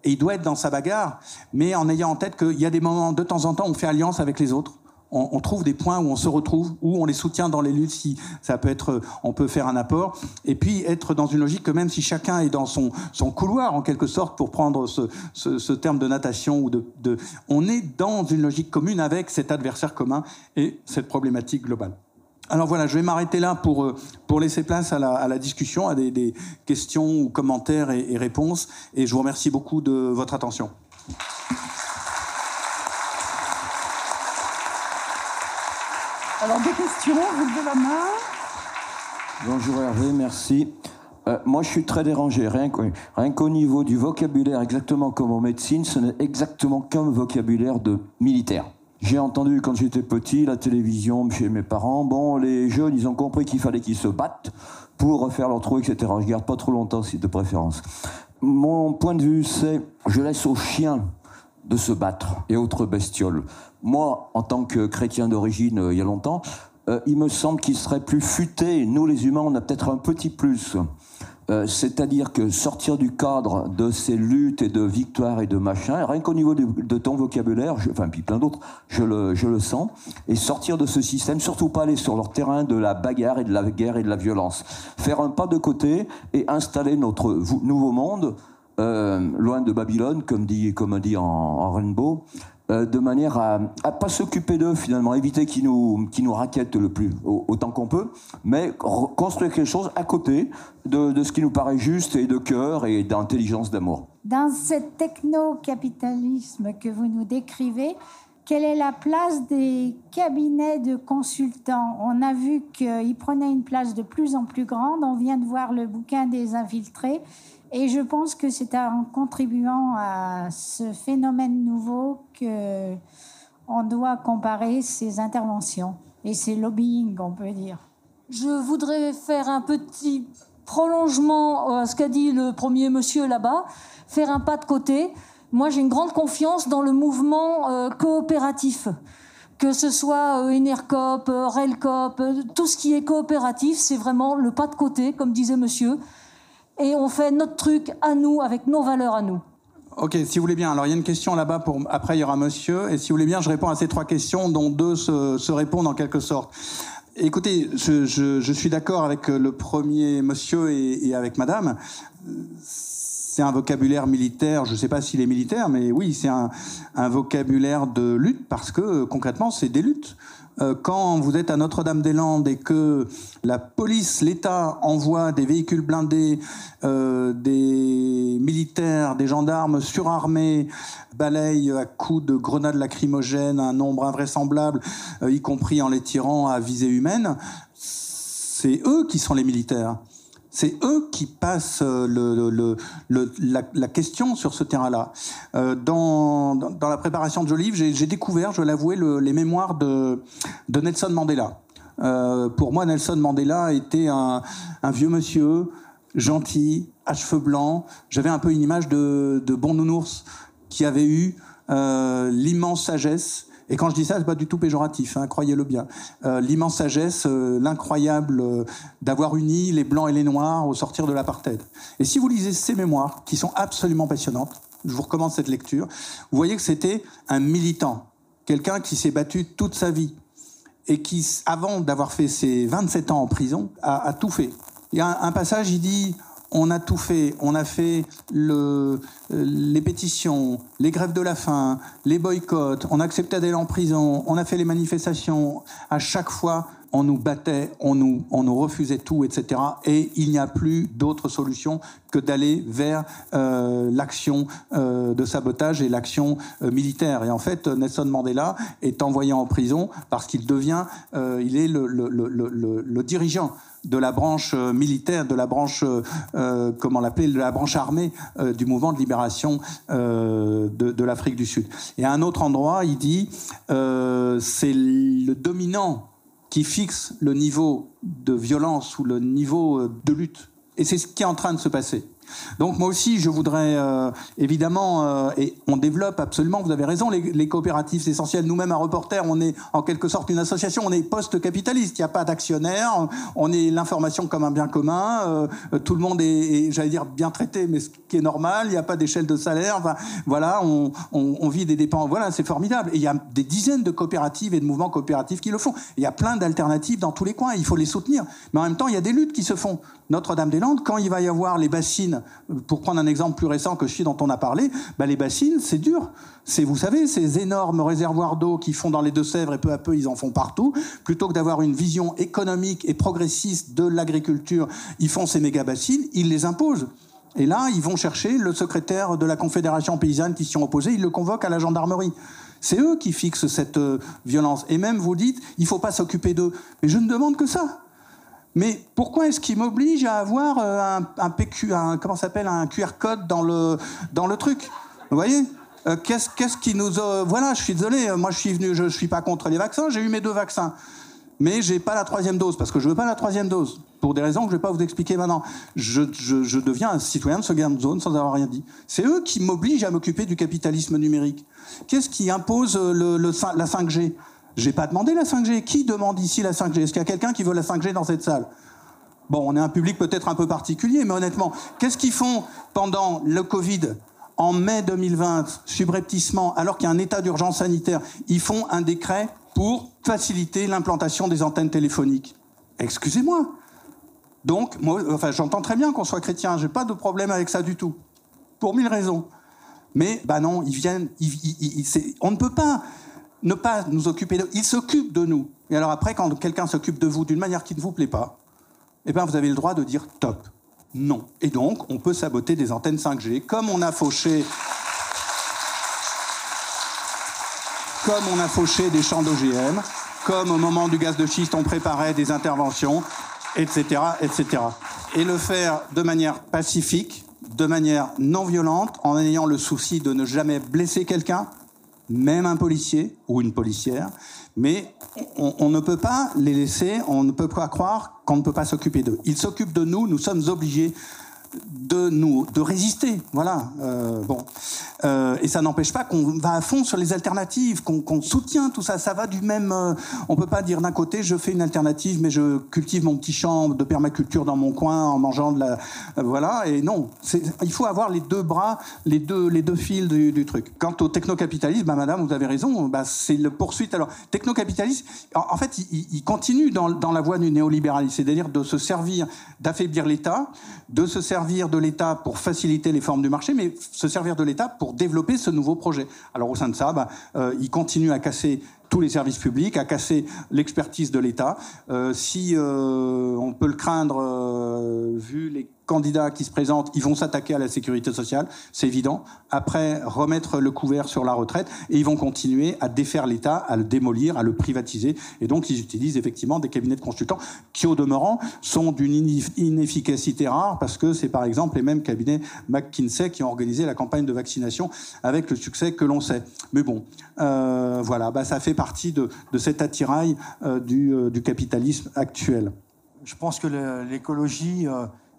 et il doit être dans sa bagarre, mais en ayant en tête qu'il y a des moments, de temps en temps, on fait alliance avec les autres. On, trouve des points où on se retrouve, où on les soutient dans les luttes, si ça peut être, on peut faire un apport. Et puis être dans une logique que même si chacun est dans son, son couloir, en quelque sorte, pour prendre ce, ce, terme de natation, ou de, de, on est dans une logique commune avec cet adversaire commun et cette problématique globale. Alors voilà, je vais m'arrêter là pour, euh, pour laisser place à la, à la discussion, à des, des, questions ou commentaires et, et, réponses. Et je vous remercie beaucoup de votre attention.
Alors des questions, vous levez la main.
Bonjour Hervé, merci. Euh, moi, je suis très dérangé. Rien qu'au niveau du vocabulaire, exactement comme en médecine, ce n'est exactement qu'un vocabulaire de militaire. J'ai entendu quand j'étais petit la télévision chez mes parents. Bon, les jeunes, ils ont compris qu'il fallait qu'ils se battent pour refaire leur trou, etc. Je garde pas trop longtemps, si de préférence. Mon point de vue, c'est je laisse aux chiens de se battre et autres bestioles. Moi, en tant que chrétien d'origine, euh, il y a longtemps, euh, il me semble qu'il serait plus futé. Nous, les humains, on a peut-être un petit plus. Euh, c'est-à-dire que sortir du cadre de ces luttes et de victoires et de machin, rien qu'au niveau de, ton vocabulaire, enfin puis plein d'autres, je le, je le sens, et sortir de ce système, surtout pas aller sur leur terrain de la bagarre et de la guerre et de la violence. Faire un pas de côté et installer notre nouveau monde, euh, loin de Babylone, comme dit, comme dit en, en Rainbow, euh, de manière à, à pas s'occuper d'eux finalement, éviter qu'ils nous, qui nous raquettent le plus autant qu'on peut, mais construire quelque chose à côté de, de, ce qui nous paraît juste et de cœur et d'intelligence d'amour.
Dans ce techno-capitalisme que vous nous décrivez, quelle est la place des cabinets de consultants? On a vu qu'ils prenaient une place de plus en plus grande. On vient de voir le bouquin des infiltrés. Et je pense que c'est en contribuant à ce phénomène nouveau que on doit comparer ces interventions et ces lobbying, on peut dire.
Je voudrais faire un petit prolongement à ce qu'a dit le premier monsieur là-bas, faire un pas de côté. Moi, j'ai une grande confiance dans le mouvement euh, coopératif que ce soit euh, Enercop, euh, Relcop, tout ce qui est coopératif, c'est vraiment le pas de côté, comme disait monsieur et on fait notre truc à nous, avec nos valeurs à nous.
Ok, si vous voulez bien. Alors, il y a une question là-bas. Pour après, il y aura Monsieur. Et si vous voulez bien, je réponds à ces trois questions, dont deux se, répondent en quelque sorte. Écoutez, je, suis d'accord avec le premier Monsieur et, avec Madame. C'est un vocabulaire militaire. Je ne sais pas s'il est militaire, mais oui, c'est un, un vocabulaire de lutte parce que concrètement, c'est des luttes. Euh, quand vous êtes à Notre-Dame-des-Landes et que la police, l'État envoie des véhicules blindés, euh, des militaires, des gendarmes surarmés, balayent à coups de grenades lacrymogènes un nombre invraisemblable, euh, y compris en les tirant à visée humaine, c'est eux qui sont les militaires. C'est eux qui passent euh, la, question sur ce terrain-là. Euh, dans, la préparation de ce j'ai découvert, je l'avouer, les mémoires de, Nelson Mandela. Euh, pour moi, Nelson Mandela était un, vieux monsieur, gentil, à cheveux blancs. J'avais un peu une image de, bon nounours qui avait eu l'immense sagesse et quand je dis ça, c'est pas du tout péjoratif, hein, croyez-le bien. Euh, L'immense sagesse, euh, l'incroyable euh, d'avoir uni les blancs et les noirs au sortir de l'apartheid. Et si vous lisez ces mémoires, qui sont absolument passionnantes, je vous recommande cette lecture, vous voyez que c'était un militant, quelqu'un qui s'est battu toute sa vie et qui, avant d'avoir fait ses 27 ans en prison, a, tout fait. Il y a un passage, il dit on a tout fait. On a fait euh, les pétitions, les grèves de la faim, les boycotts. On a accepté d'aller en prison. On a fait les manifestations. À chaque fois, on nous battait, on nous, refusait tout, etc. Et il n'y a plus d'autre solution que d'aller vers euh, l'action euh, de sabotage et l'action euh, militaire. Et en fait, Nelson Mandela est envoyé en prison parce qu'il devient, il est le, dirigeant de la branche militaire, de la branche, comment l'appeler, de la branche armée du mouvement de libération de, de l'Afrique du Sud. Et à un autre endroit, il dit, c'est le dominant qui fixe le niveau de violence ou le niveau euh, de lutte. Et c'est ce qui est en train de se passer. Donc moi aussi, je voudrais euh, évidemment, euh, et on développe absolument, vous avez raison, les, coopératives, c'est essentiel. Nous-mêmes, à Reporter, on est en quelque sorte une association, on est post-capitaliste, il n'y a pas d'actionnaire, on est l'information comme un bien commun, euh, tout le monde est, j'allais dire, bien traité, mais ce qui est normal, il n'y a pas d'échelle de salaire, voilà, on, on, vit des dépenses, voilà, c'est formidable. Et il y a des dizaines de coopératives et de mouvements coopératifs qui le font. Il y a plein d'alternatives dans tous les coins, il faut les soutenir. Mais en même temps, il y a des luttes qui se font. Notre-Dame-des-Landes, quand il va y avoir les bassines, pour prendre un exemple plus récent que je suis dont on a parlé, bah les bassines, c'est dur. C'est, vous savez, ces énormes réservoirs d'eau qui font dans les Deux-Sèvres et peu à peu ils en font partout. Plutôt que d'avoir une vision économique et progressiste de l'agriculture, ils font ces méga bassines, ils les imposent. Et là, ils vont chercher le secrétaire de la Confédération paysanne qui s'y sont opposés, ils le convoquent à la gendarmerie. C'est eux qui fixent cette euh, violence. Et même vous dites, il ne faut pas s'occuper d'eux. Mais je ne demande que ça. Mais pourquoi est-ce qu'il m'oblige à avoir euh, un, QR code dans le, dans le truc? Vous voyez? Euh, qu'est-ce, qu'est-ce qui nous... voilà, je suis désolé, moi je suis venu, je ne suis pas contre les vaccins, j'ai eu mes deux vaccins. Mais j'ai pas la troisième dose, parce que je veux pas la troisième dose, pour des raisons que je vais pas vous expliquer maintenant. Je, deviens un citoyen de seconde zone sans avoir rien dit. C'est eux qui m'obligent à m'occuper du capitalisme numérique. Qu'est-ce qui impose la 5G j'ai pas demandé la 5G. Qui demande ici la 5G Est-ce qu'il y a quelqu'un qui veut la 5G dans cette salle? Bon, on est un public peut-être un peu particulier, mais honnêtement, qu'est-ce qu'ils font pendant le Covid en mai 2020, subrepticement, alors qu'il y a un état d'urgence sanitaire? Ils font un décret pour faciliter l'implantation des antennes téléphoniques. Excusez-moi. Donc, moi, enfin, j'entends très bien qu'on soit chrétien, j'ai pas de problème avec ça du tout, pour mille raisons. Mais, bah non, ils viennent, on ne peut pas ne pas nous occuper de... Il s'occupe de nous. Et alors après, quand quelqu'un s'occupe de vous d'une manière qui ne vous plaît pas, eh bien, vous avez le droit de dire top. Non. Et donc, on peut saboter des antennes 5G, comme on a fauché... Comme on a fauché des champs d'OGM, comme au moment du gaz de schiste, on préparait des interventions, etc., etc. Et le faire de manière pacifique, de manière non violente, en ayant le souci de ne jamais blesser quelqu'un, même un policier ou une policière, mais on, ne peut pas les laisser, on ne peut pas croire qu'on ne peut pas s'occuper d'eux. Ils s'occupent de nous, nous sommes obligés de nous de résister voilà euh, bon. Euh, et ça n'empêche pas qu'on va à fond sur les alternatives qu'on soutient tout ça. Ça va du même euh, on peut pas dire d'un côté je fais une alternative mais je cultive mon petit champ de permaculture dans mon coin en mangeant de la voilà. Et non il faut avoir les deux bras les deux les deux fils du, truc. Quant au technocapitalisme bah, madame vous avez raison bah, c'est le poursuite. Alors technocapitalisme en, fait il, continue dans, dans la voie du néolibéralisme c'est-à-dire de se servir d'affaiblir l'État de se servir servir de l'État pour faciliter les formes du marché, mais se servir de l'État pour développer ce nouveau projet. Alors au sein de ça, bah, euh, il continue à casser tous les services publics, à casser l'expertise de l'État. Euh, si euh, on peut le craindre, vu les candidats qui se présentent, ils vont s'attaquer à la sécurité sociale, c'est évident. Après, remettre le couvert sur la retraite, et ils vont continuer à défaire l'État, à le démolir, à le privatiser. Et donc, ils utilisent effectivement des cabinets de consultants qui, au demeurant, sont d'une inefficacité rare, parce que c'est par exemple les mêmes cabinets McKinsey qui ont organisé la campagne de vaccination avec le succès que l'on sait. Mais bon, euh, voilà, bah, ça fait partie de, cet attirail euh, euh, du, capitalisme actuel.
Je pense que l'écologie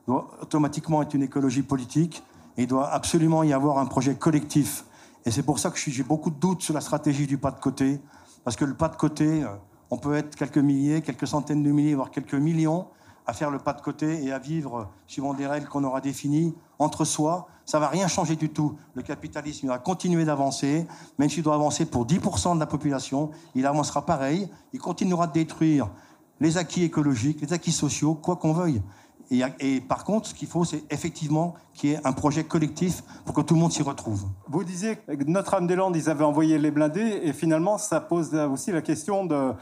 doit automatiquement être une écologie politique et il doit absolument y avoir un projet collectif. Et c'est pour ça que j'ai beaucoup de doutes sur la stratégie du pas de côté, parce que le pas de côté, euh, on peut être quelques milliers, quelques centaines de milliers, voire quelques millions à faire le pas de côté et à vivre suivant des règles qu'on aura définies entre soi. Ça va rien changer du tout. Le capitalisme va continuer d'avancer, même s'il doit avancer pour 10% de la population, il avancera pareil, il continuera de détruire les acquis écologiques, les acquis sociaux, quoi qu'on veuille. Et, par contre, ce qu'il faut, c'est effectivement qu'il y ait un projet collectif pour que tout le monde s'y retrouve.
Vous disiez que Notre-Dame-des-Landes, ils avaient envoyé les blindés, et finalement, ça pose aussi la question de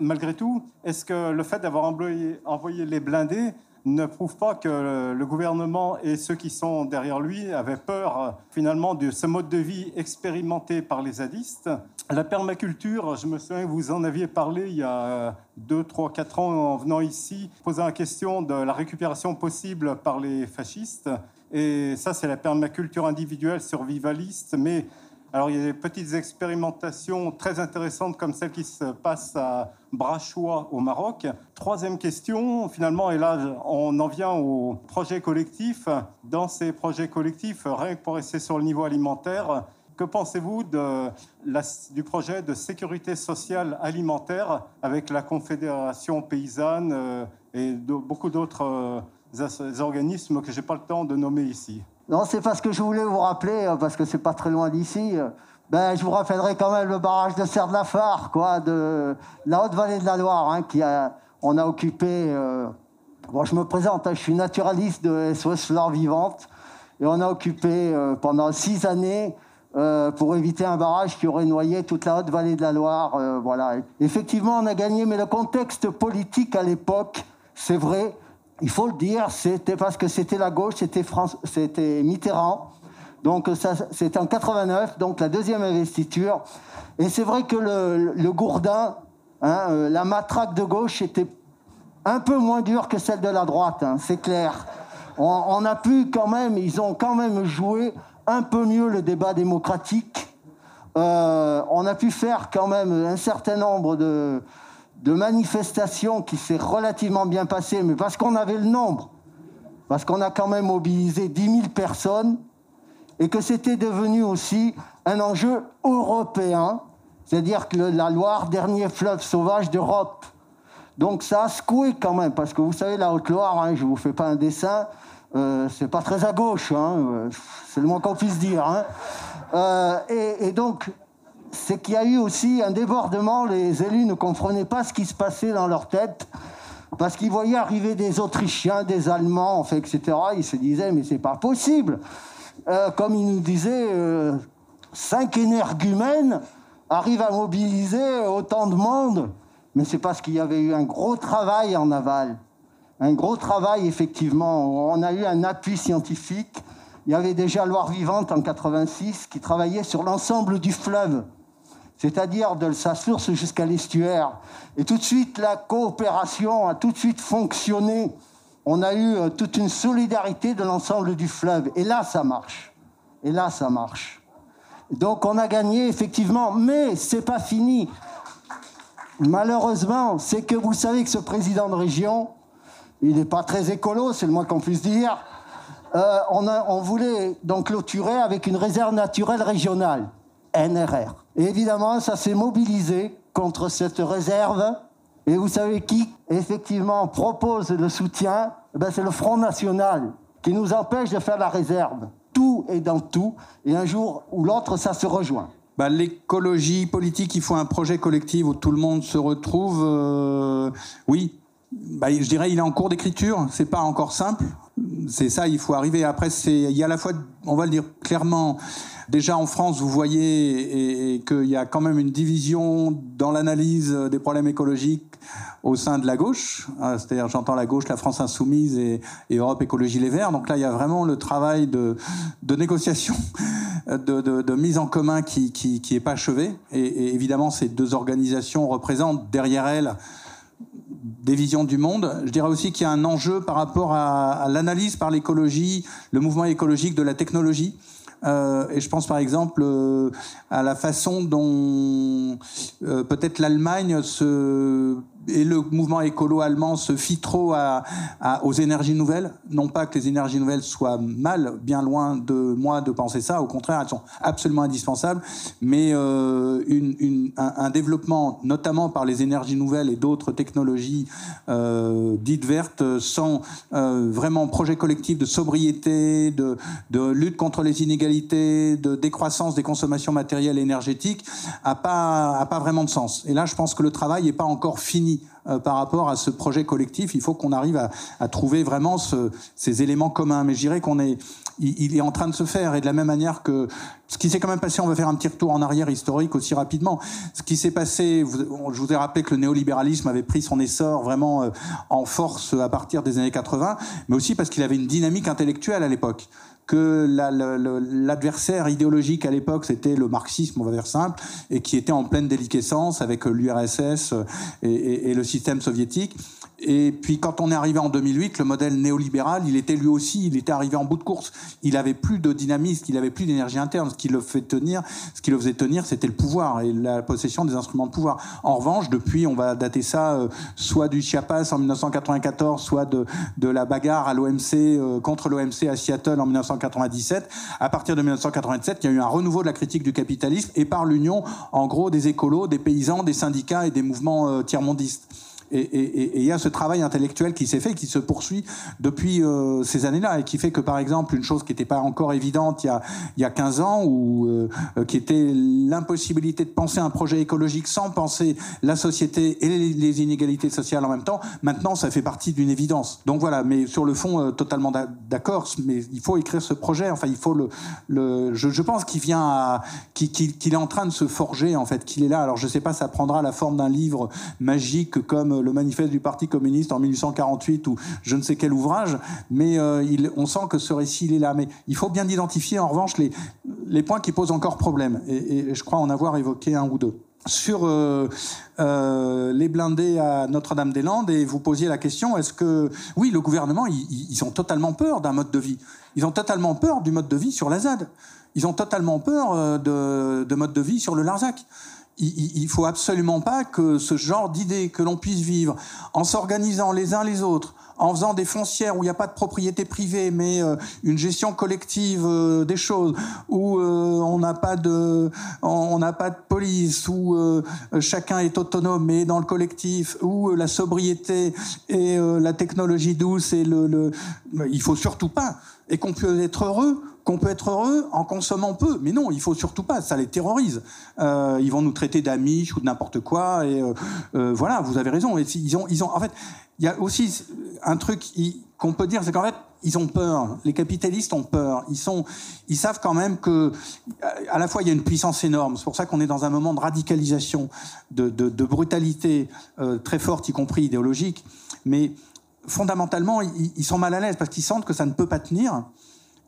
malgré tout, est-ce que le fait d'avoir envoyé les blindés ne prouve pas que le gouvernement et ceux qui sont derrière lui avaient peur finalement de ce mode de vie expérimenté par les zadistes. La permaculture, je me souviens que vous en aviez parlé il y a 2, 3, 4 ans en venant ici, posant la question de la récupération possible par les fascistes. Et ça, c'est la permaculture individuelle survivaliste, mais alors, il y a des petites expérimentations très intéressantes comme celle qui se passe à Brachois au Maroc. Troisième question, finalement, et là, on en vient au projet collectif. Dans ces projets collectifs, rien que pour rester sur le niveau alimentaire, que pensez-vous du projet de sécurité sociale alimentaire avec la Confédération paysanne euh, et beaucoup d'autres euh, organismes que je n'ai pas le temps de nommer ici?
Non, c'est parce que je voulais vous rappeler, euh, parce que c'est pas très loin d'ici. Euh, ben, je vous rappellerai quand même le barrage de Serre de la Phare, quoi, de la Haute-Vallée de la Loire, hein, qui a, on a occupé. Euh, bon, je me présente, hein, je suis naturaliste de SOS Flore Vivante, et on a occupé pendant six années pour éviter un barrage qui aurait noyé toute la Haute-Vallée de la Loire. voilà. Effectivement, on a gagné, mais le contexte politique à l'époque, c'est vrai, il faut le dire, c'était parce que c'était la gauche, c'était, c'était Mitterrand. Donc ça, c'était en 89, donc la deuxième investiture. Et c'est vrai que le, gourdin, hein, euh, la matraque de gauche était un peu moins dure que celle de la droite, hein, c'est clair. On, a pu quand même, ils ont quand même joué un peu mieux le débat démocratique. Euh, on a pu faire quand même un certain nombre de, de manifestation qui s'est relativement bien passée, mais parce qu'on avait le nombre, parce qu'on a quand même mobilisé 10 000 personnes, et que c'était devenu aussi un enjeu européen, c'est-à-dire que la Loire, dernier fleuve sauvage d'Europe. Donc ça a secoué quand même, parce que vous savez, la Haute-Loire, hein, je ne vous fais pas un dessin, euh, c'est pas très à gauche, hein, euh, c'est le moins qu'on puisse dire. Hein. Euh, et, donc, c'est qu'il y a eu aussi un débordement. Les élus ne comprenaient pas ce qui se passait dans leur tête parce qu'ils voyaient arriver des Autrichiens, des Allemands, etc. Ils se disaient mais c'est pas possible. Euh, comme ils nous disaient, euh, cinq énergumènes arrivent à mobiliser autant de monde. Mais c'est parce qu'il y avait eu un gros travail en aval. Un gros travail, effectivement. On a eu un appui scientifique. Il y avait déjà Loire Vivante en 86 qui travaillait sur l'ensemble du fleuve c'est-à-dire de sa source jusqu'à l'estuaire. Et tout de suite, la coopération a tout de suite fonctionné. On a eu euh, toute une solidarité de l'ensemble du fleuve. Et là, ça marche. Et là, ça marche. Donc, on a gagné, effectivement, mais c'est pas fini. Malheureusement, c'est que vous savez que ce président de région, il n'est pas très écolo, c'est le moins qu'on puisse dire. Euh, on, on voulait donc clôturer avec une réserve naturelle régionale, NRR. Et évidemment, ça s'est mobilisé contre cette réserve. Et vous savez qui, effectivement, propose le soutien? Eh ben, C'est le Front National, qui nous empêche de faire la réserve. Tout est dans tout. Et un jour ou l'autre, ça se rejoint.
Bah, l'écologie politique, il faut un projet collectif où tout le monde se retrouve. Euh, oui, bah, je dirais il est en cours d'écriture. C'est pas encore simple. C'est ça, il faut arriver. Après, c'est il y a à la fois, on va le dire clairement, Déjà en France, vous voyez qu'il y a quand même une division dans l'analyse des problèmes écologiques au sein de la gauche. Ah, c'est-à-dire, j'entends la gauche, la France insoumise et, Europe Écologie Les Verts. Donc là, il y a vraiment le travail de, négociation, de, mise en commun qui, qui, est pas achevé. Et, évidemment, ces deux organisations représentent derrière elles des visions du monde. Je dirais aussi qu'il y a un enjeu par rapport à, l'analyse par l'écologie, le mouvement écologique de la technologie. Euh, et je pense par exemple euh, à la façon dont euh, peut-être l'Allemagne se et le mouvement écolo allemand se fie trop aux énergies nouvelles. Non pas que les énergies nouvelles soient mal, bien loin de moi de penser ça. Au contraire, elles sont absolument indispensables. Mais euh, un, développement, notamment par les énergies nouvelles et d'autres technologies euh, dites vertes, sans euh, vraiment projet collectif de sobriété, de, lutte contre les inégalités, de décroissance des consommations matérielles et énergétiques, a pas, a pas vraiment de sens. Et là, je pense que le travail n'est pas encore fini démunis par rapport à ce projet collectif. Il faut qu'on arrive à, trouver vraiment ces éléments communs. Mais je dirais qu'on est, il, est en train de se faire. Et de la même manière que ce qui s'est quand même passé, on va faire un petit retour en arrière historique aussi rapidement. Ce qui s'est passé, je vous ai rappelé que le néolibéralisme avait pris son essor vraiment en force à partir des années 80, mais aussi parce qu'il avait une dynamique intellectuelle à l'époque que l'adversaire idéologique à l'époque, c'était le marxisme, on va dire simple, et qui était en pleine déliquescence avec l'URSS et, le système soviétique. Et puis quand on est arrivé en 2008, le modèle néolibéral, il était lui aussi, il était arrivé en bout de course. Il avait plus de dynamisme, il avait plus d'énergie interne. Ce qui le fait tenir, ce qui le faisait tenir, c'était le pouvoir et la possession des instruments de pouvoir. En revanche, depuis, on va dater ça euh, soit du Chiapas en 1994, soit de, de la bagarre à l'OMC euh, contre l'OMC à Seattle en 1997. À partir de 1987, il y a eu un renouveau de la critique du capitalisme et par l'union, en gros, des écolos, des paysans, des syndicats et des mouvements euh, tiers-mondistes. Et il y a ce travail intellectuel qui s'est fait, qui se poursuit depuis euh, ces années-là, et qui fait que, par exemple, une chose qui n'était pas encore évidente il y a, il y a 15 ans, ou euh, qui était l'impossibilité de penser un projet écologique sans penser la société et les, inégalités sociales en même temps, maintenant, ça fait partie d'une évidence. Donc voilà, mais sur le fond, euh, totalement d'accord, mais il faut écrire ce projet, enfin, il faut le... je, pense qu'il vient qu'il est en train de se forger, en fait, qu'il est là. Alors, je sais pas, ça prendra la forme d'un livre magique comme le manifeste du Parti communiste en 1848 ou je ne sais quel ouvrage, mais euh, on sent que ce récit est là. Mais il faut bien identifier en revanche les, points qui posent encore problème, et, je crois en avoir évoqué un ou deux. Sur euh, euh, les blindés à Notre-Dame-des-Landes et vous posiez la question est-ce que oui le gouvernement ils, ils ont totalement peur d'un mode de vie. Ils ont totalement peur du mode de vie sur la ZAD. Ils ont totalement peur de, de mode de vie sur le Larzac il, il faut absolument pas que ce genre d'idée que l'on puisse vivre en s'organisant les uns les autres, en faisant des foncières où il n'y a pas de propriété privée, mais euh, une gestion collective euh, des choses, où euh, on n'a pas de, on n'a pas de police, où chacun est autonome mais dans le collectif, où la sobriété et la technologie douce et le, le, il faut surtout pas, et qu'on peut être heureux qu'on peut être heureux en consommant peu. Mais non, il faut surtout pas, ça les terrorise. Euh, ils vont nous traiter d'amis ou de n'importe quoi. Et euh, euh, voilà, vous avez raison. Ils ont, ils ont, en fait, il y a aussi un truc qu'on peut dire, c'est qu'en fait, ils ont peur. Les capitalistes ont peur. Ils sont, ils savent quand même que, à la fois, il y a une puissance énorme. C'est pour ça qu'on est dans un moment de radicalisation, de, de, brutalité très forte, y compris idéologique. Mais fondamentalement, ils sont mal à l'aise parce qu'ils sentent que ça ne peut pas tenir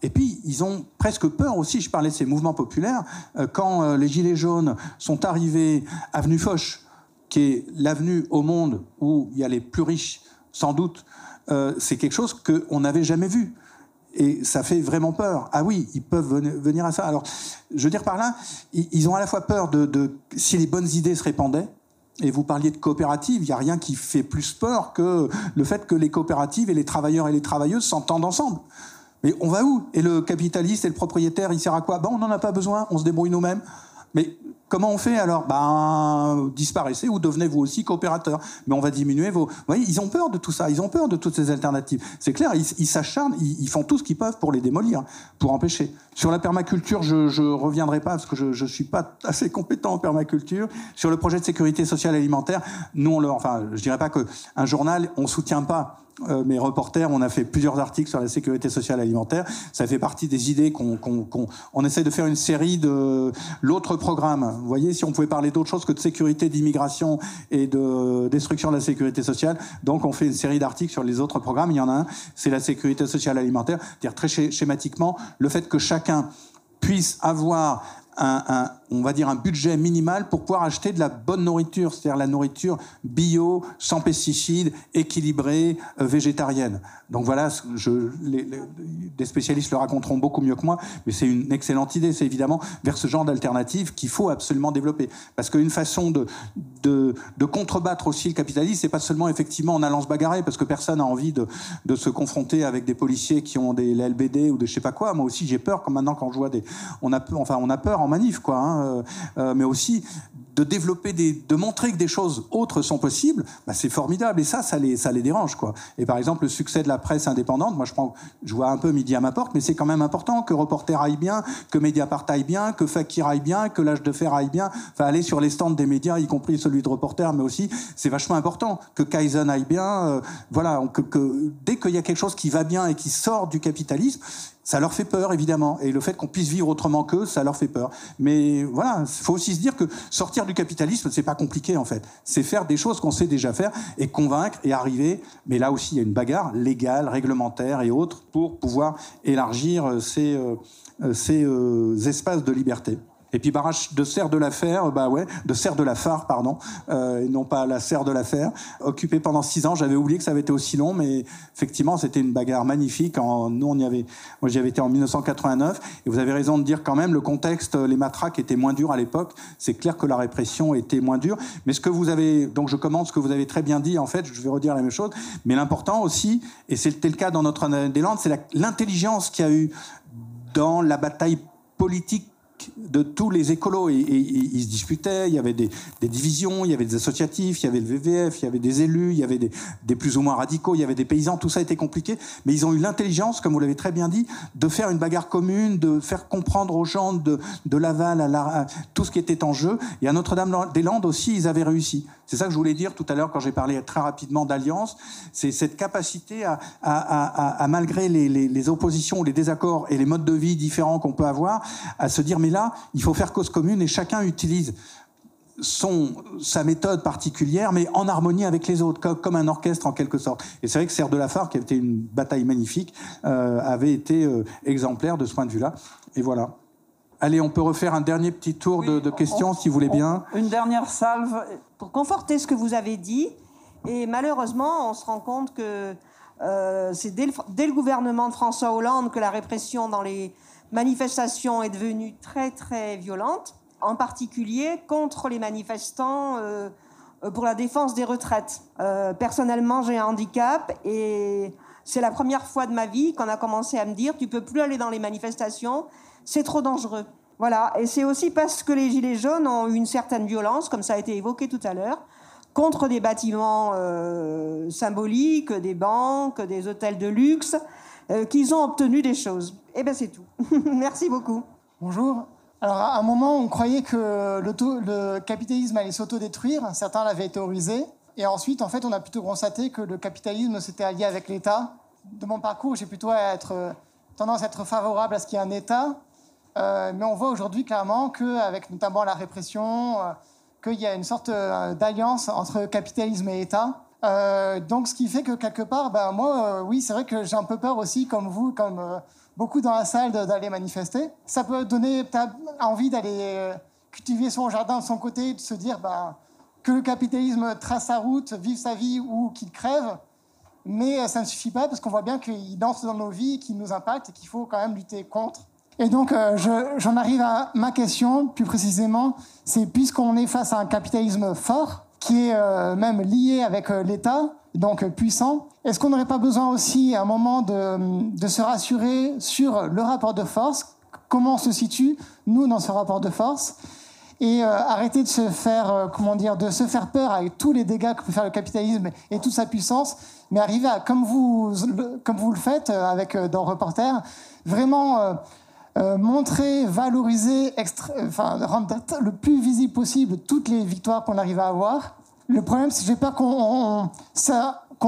et puis, ils ont presque peur aussi, je parlais de ces mouvements populaires, euh, quand euh, les Gilets jaunes sont arrivés avenue Foch, qui est l'avenue au monde où il y a les plus riches, sans doute, euh, c'est quelque chose qu'on n'avait jamais vu. Et ça fait vraiment peur. Ah oui, ils peuvent venir à ça. Alors, je veux dire par là, ils ont à la fois peur de, de si les bonnes idées se répandaient, et vous parliez de coopératives, il n'y a rien qui fait plus peur que le fait que les coopératives et les travailleurs et les travailleuses s'entendent ensemble. Mais on va où? Et le capitaliste et le propriétaire, il sert à quoi? Ben, On n'en a pas besoin, on se débrouille nous-mêmes. Mais comment on fait alors? Ben, disparaissez ou devenez vous aussi coopérateur. Mais on va diminuer vos. Vous voyez, ils ont peur de tout ça, ils ont peur de toutes ces alternatives. C'est clair, ils s'acharnent, ils, font tout ce qu'ils peuvent pour les démolir, pour empêcher. Sur la permaculture, je ne reviendrai pas parce que je ne suis pas assez compétent en permaculture. Sur le projet de sécurité sociale alimentaire, nous, on le, enfin, je dirais pas qu'un journal, on soutient pas euh, mes reporters, on a fait plusieurs articles sur la sécurité sociale alimentaire. Ça fait partie des idées qu'on on essaie de faire une série de l'autre programme. Vous voyez, si on pouvait parler d'autre chose que de sécurité, d'immigration et de destruction de la sécurité sociale, donc on fait une série d'articles sur les autres programmes. Il y en a un, c'est la sécurité sociale alimentaire. C'est-à-dire très schématiquement, le fait que chacun puisse avoir un, on va dire un budget minimal pour pouvoir acheter de la bonne nourriture, c'est-à-dire la nourriture bio, sans pesticides, équilibrée, euh, végétarienne. Donc voilà, je, les, des spécialistes le raconteront beaucoup mieux que moi, mais c'est une excellente idée, c'est évidemment vers ce genre d'alternative qu'il faut absolument développer. Parce qu'une façon de, de, de, contrebattre aussi le capitalisme, c'est pas seulement effectivement en allant se bagarrer, parce que personne n'a envie de, de, se confronter avec des policiers qui ont des LBD ou de je sais pas quoi. Moi aussi j'ai peur, comme maintenant quand je vois des... On a, enfin, on a peur en manif, quoi. Hein, euh, euh, mais aussi de développer des, de montrer que des choses autres sont possibles, bah, c'est formidable. Et ça, ça les, ça les dérange, quoi. Et par exemple, le succès de la presse indépendante, moi, je prends, je vois un peu midi à ma porte, mais c'est quand même important que Reporter aille bien, que Mediapart aille bien, que Fakir aille bien, que l'âge de fer aille bien. Enfin, aller sur les stands des médias, y compris celui de Reporter, mais aussi, c'est vachement important que Kaizen aille bien. euh, voilà, que dès qu'il y a quelque chose qui va bien et qui sort du capitalisme, ça leur fait peur, évidemment. Et le fait qu'on puisse vivre autrement qu'eux, ça leur fait peur. Mais voilà, il faut aussi se dire que sortir du capitalisme, c'est pas compliqué, en fait. C'est faire des choses qu'on sait déjà faire et convaincre et arriver. Mais là aussi, il y a une bagarre légale, réglementaire et autres pour pouvoir élargir euh, ces, euh, euh, ces espaces de liberté. Et puis barrage de serre de l'affaire, bah ouais, de serre de la phare, pardon, euh, et non pas la serre de l'affaire. Occupé pendant six ans, j'avais oublié que ça avait été aussi long, mais effectivement, c'était une bagarre magnifique. Nous, on y avait, moi, j'y avais été en 1989, et vous avez raison de dire quand même, le contexte, les matraques étaient moins durs à l'époque. C'est clair que la répression était moins dure. Mais ce que vous avez, donc je commence ce que vous avez très bien dit, en fait, je vais redire la même chose. Mais l'important aussi, et c'était le cas dans notre des Landes, c'est la- l'intelligence qu'il y a eu dans la bataille politique de tous les écolos. Ils se disputaient, il y avait des, divisions, il y avait des associatifs, il y avait le VVF, il y avait des élus, il y avait des, plus ou moins radicaux, il y avait des paysans, tout ça était compliqué. Mais ils ont eu l'intelligence, comme vous l'avez très bien dit, de faire une bagarre commune, de faire comprendre aux gens de, de Laval à, tout ce qui était en jeu. Et à Notre-Dame-des-Landes aussi, ils avaient réussi. C'est ça que je voulais dire tout à l'heure quand j'ai parlé très rapidement d'alliance. C'est cette capacité à, malgré les, les- les oppositions, les désaccords et les modes de vie différents qu'on peut avoir, à se dire mais là, il faut faire cause commune et chacun utilise son, sa méthode particulière, mais en harmonie avec les autres, comme, un orchestre en quelque sorte. Et c'est vrai que Serre de la Phare, qui a été une bataille magnifique, euh, avait été euh, exemplaire de ce point de vue-là. Et voilà. Allez, on peut refaire un dernier petit tour de, de questions, si vous voulez bien.
Une dernière salve.
pour conforter ce que vous avez dit. Et malheureusement, on se rend compte que euh, c'est dès le gouvernement de François Hollande que la répression dans les manifestations est devenue très très violente, en particulier contre les manifestants euh, euh, pour la défense des retraites. Euh, personnellement, j'ai un handicap et c'est la première fois de ma vie qu'on a commencé à me dire tu peux plus aller dans les manifestations, c'est trop dangereux. Voilà, et c'est aussi parce que les Gilets jaunes ont eu une certaine violence, comme ça a été évoqué tout à l'heure, contre des bâtiments symboliques, des banques, des hôtels de luxe, euh, qu'ils ont obtenu des choses. Et bien c'est tout. Merci beaucoup.
Bonjour. Alors, à un moment, on croyait que le capitalisme allait s'autodétruire. Certains l'avaient théorisé. Et ensuite, en fait, on a plutôt constaté que le capitalisme s'était allié avec l'État. De mon parcours, j'ai plutôt euh, tendance à être favorable à ce qu'il y ait un État. Euh, mais on voit aujourd'hui clairement qu'avec notamment la répression, qu'il y a une sorte d'alliance entre capitalisme et État. Euh, donc, ce qui fait que quelque part, ben, moi, euh, oui, c'est vrai que j'ai un peu peur aussi, comme vous, comme euh, beaucoup dans la salle, d'aller manifester. Ça peut donner envie d'aller cultiver son jardin de son côté, de se dire ben, que le capitalisme trace sa route, vive sa vie ou qu'il crève. Mais ça ne suffit pas parce qu'on voit bien qu'il danse dans nos vies, qu'il nous impacte et qu'il faut quand même lutter contre. Et donc, je- j'en arrive à ma question, plus précisément, c'est puisqu'on est face à un capitalisme fort, qui est euh, même lié avec euh, l'État, donc euh, puissant, est-ce qu'on n'aurait pas besoin aussi à un moment de, se rassurer sur le rapport de force, comment on se situe, nous, dans ce rapport de force? Et arrêter de se faire comment dire de se faire peur avec tous les dégâts que peut faire le capitalisme et toute sa puissance mais arriver à comme vous le, comme vous le faites dans reporter vraiment euh, montrer valoriser enfin rendre le plus visible possible toutes les victoires qu'on arrive à avoir le problème c'est que j'ai peur qu'on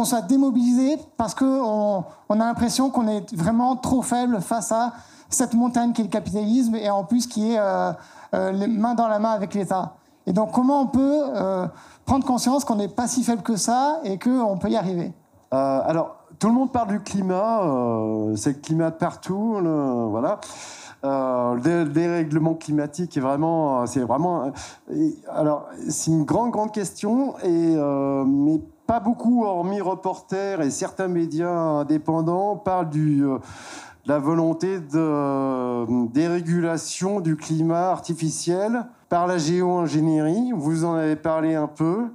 soit démobilisé parce qu'on on a l'impression qu'on est vraiment trop faible face à cette montagne qui est le capitalisme et en plus qui est euh, euh, les mains dans la main avec l'État. Et donc comment on peut prendre conscience qu'on n'est pas si faible que ça et qu'on peut y arriver?
Alors, tout le monde parle du climat, euh, c'est le climat de partout, le- voilà. Euh, le dé- le dérèglement climatique est vraiment, c'est vraiment, euh, alors c'est une grande grande question et euh, mais pas beaucoup, hormis reporters et certains médias indépendants parlent du euh, la volonté de dérégulation du climat artificiel par la géo-ingénierie. Vous en avez parlé un peu.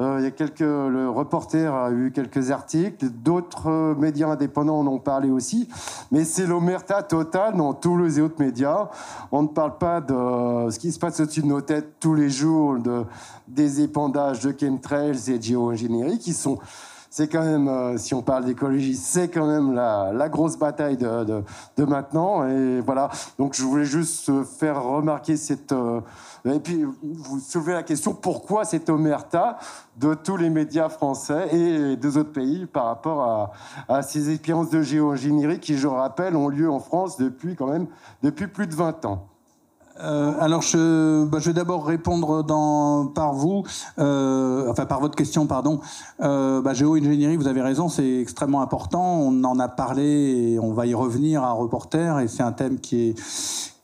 Euh, il y a quelques, le reporter a eu quelques articles, d'autres médias indépendants en ont parlé aussi. Mais c'est l'omerta totale dans tous les autres médias. On ne parle pas de ce qui se passe au-dessus de nos têtes tous les jours, de, des épandages de chemtrails et de géo-ingénierie qui sont c'est quand même, euh, si on parle d'écologie, c'est quand même la, grosse bataille de, de, de, maintenant. Et voilà. Donc, je voulais juste faire remarquer cette. Euh, et puis, vous soulevez la question pourquoi cette omerta de tous les médias français et des autres pays par rapport à, à ces expériences de géo-ingénierie qui, je rappelle, ont lieu en France depuis quand même depuis plus de 20 ans?
Euh, alors, je, bah, je vais d'abord répondre dans, par vous, euh, enfin par votre question, pardon. Euh, bah, Géo-ingénierie, vous avez raison, c'est extrêmement important. On en a parlé et on va y revenir à Reporter, et c'est un thème qui est,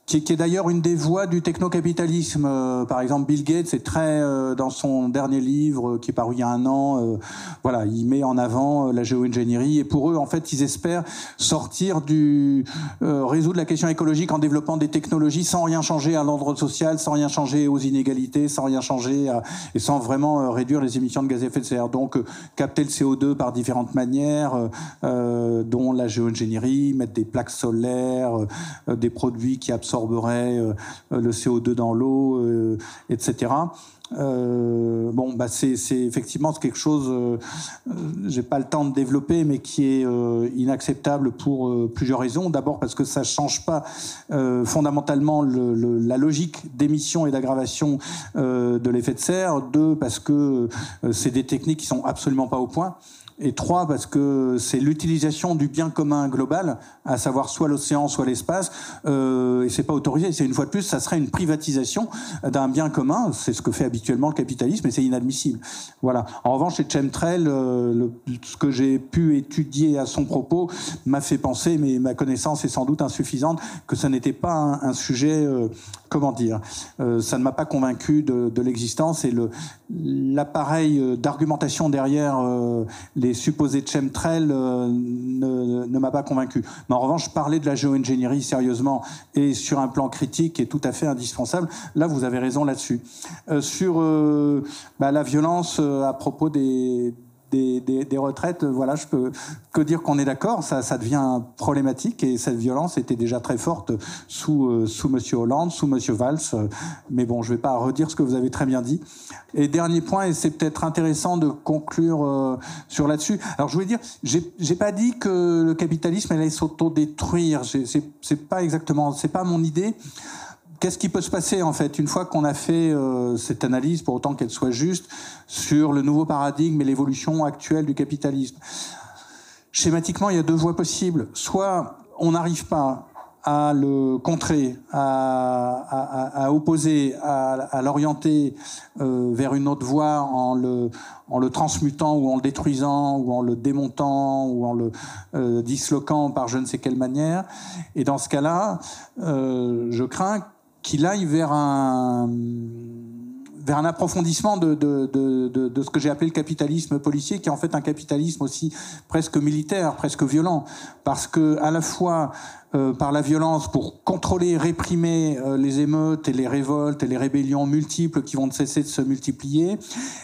qui, est d'ailleurs une des voies du technocapitalisme. Euh, par exemple, Bill Gates est très euh, dans son dernier livre euh, qui est paru il y a un an. voilà, il met en avant la géo-ingénierie et pour eux, en fait, ils espèrent sortir du résoudre la question écologique en développant des technologies sans rien changer à l'ordre social, sans rien changer aux inégalités, sans rien changer et sans vraiment réduire les émissions de gaz à effet de serre. Donc, capter le CO2 par différentes manières, dont la géo-ingénierie, mettre des plaques solaires, des produits qui absorbent absorberait euh, le CO2 dans l'eau, euh, etc. Euh, bon, bah c'est effectivement quelque chose, euh, j'ai pas le temps de développer, mais qui est inacceptable pour plusieurs raisons. D'abord parce que ça change pas fondamentalement le, le, la logique d'émission et d'aggravation de l'effet de serre. Deux, parce que c'est des techniques qui sont absolument pas au point. Et trois, parce que c'est l'utilisation du bien commun global, à savoir soit l'océan, soit l'espace, euh, et c'est pas autorisé. C'est une fois de plus, ça serait une privatisation d'un bien commun. C'est ce que fait habituellement le capitalisme, et c'est inadmissible. Voilà. En revanche, chez Chemtrail, euh, ce que j'ai pu étudier à son propos m'a fait penser, mais ma connaissance est sans doute insuffisante, que ça n'était pas un, sujet, euh, comment dire, euh, ça ne m'a pas convaincu de, l'existence et l'appareil euh, d'argumentation derrière les les supposés chemtrails euh, ne, m'a pas convaincu. Mais en revanche, parler de la géo-ingénierie sérieusement et sur un plan critique est tout à fait indispensable. Là, vous avez raison là-dessus. Euh, sur euh, bah, la violence à propos des, des, des, retraites, voilà, je peux que dire qu'on est d'accord, ça, ça devient problématique et cette violence était déjà très forte sous, euh, sous Monsieur Hollande, sous Monsieur Valls. mais bon, je vais pas redire ce que vous avez très bien dit. Et dernier point, et c'est peut-être intéressant de conclure euh, sur là-dessus. Alors, je voulais dire, j'ai pas dit que le capitalisme allait s'autodétruire. C'est pas exactement, c'est pas mon idée qu'est-ce qui peut se passer en fait une fois qu'on a fait euh, cette analyse, pour autant qu'elle soit juste, sur le nouveau paradigme et l'évolution actuelle du capitalisme? Schématiquement, il y a deux voies possibles. Soit on n'arrive pas à le contrer, à, à, à opposer, à, à l'orienter euh, vers une autre voie en le, en le transmutant ou en le détruisant ou en le démontant ou en le euh, disloquant par je ne sais quelle manière. Et dans ce cas-là, euh, je crains qu'il aille vers un vers un approfondissement de, de, de, de ce que j'ai appelé le capitalisme policier, qui est en fait un capitalisme aussi presque militaire, presque violent, parce que à la fois euh, par la violence pour contrôler, réprimer euh, les émeutes et les révoltes et les rébellions multiples qui vont cesser de se multiplier,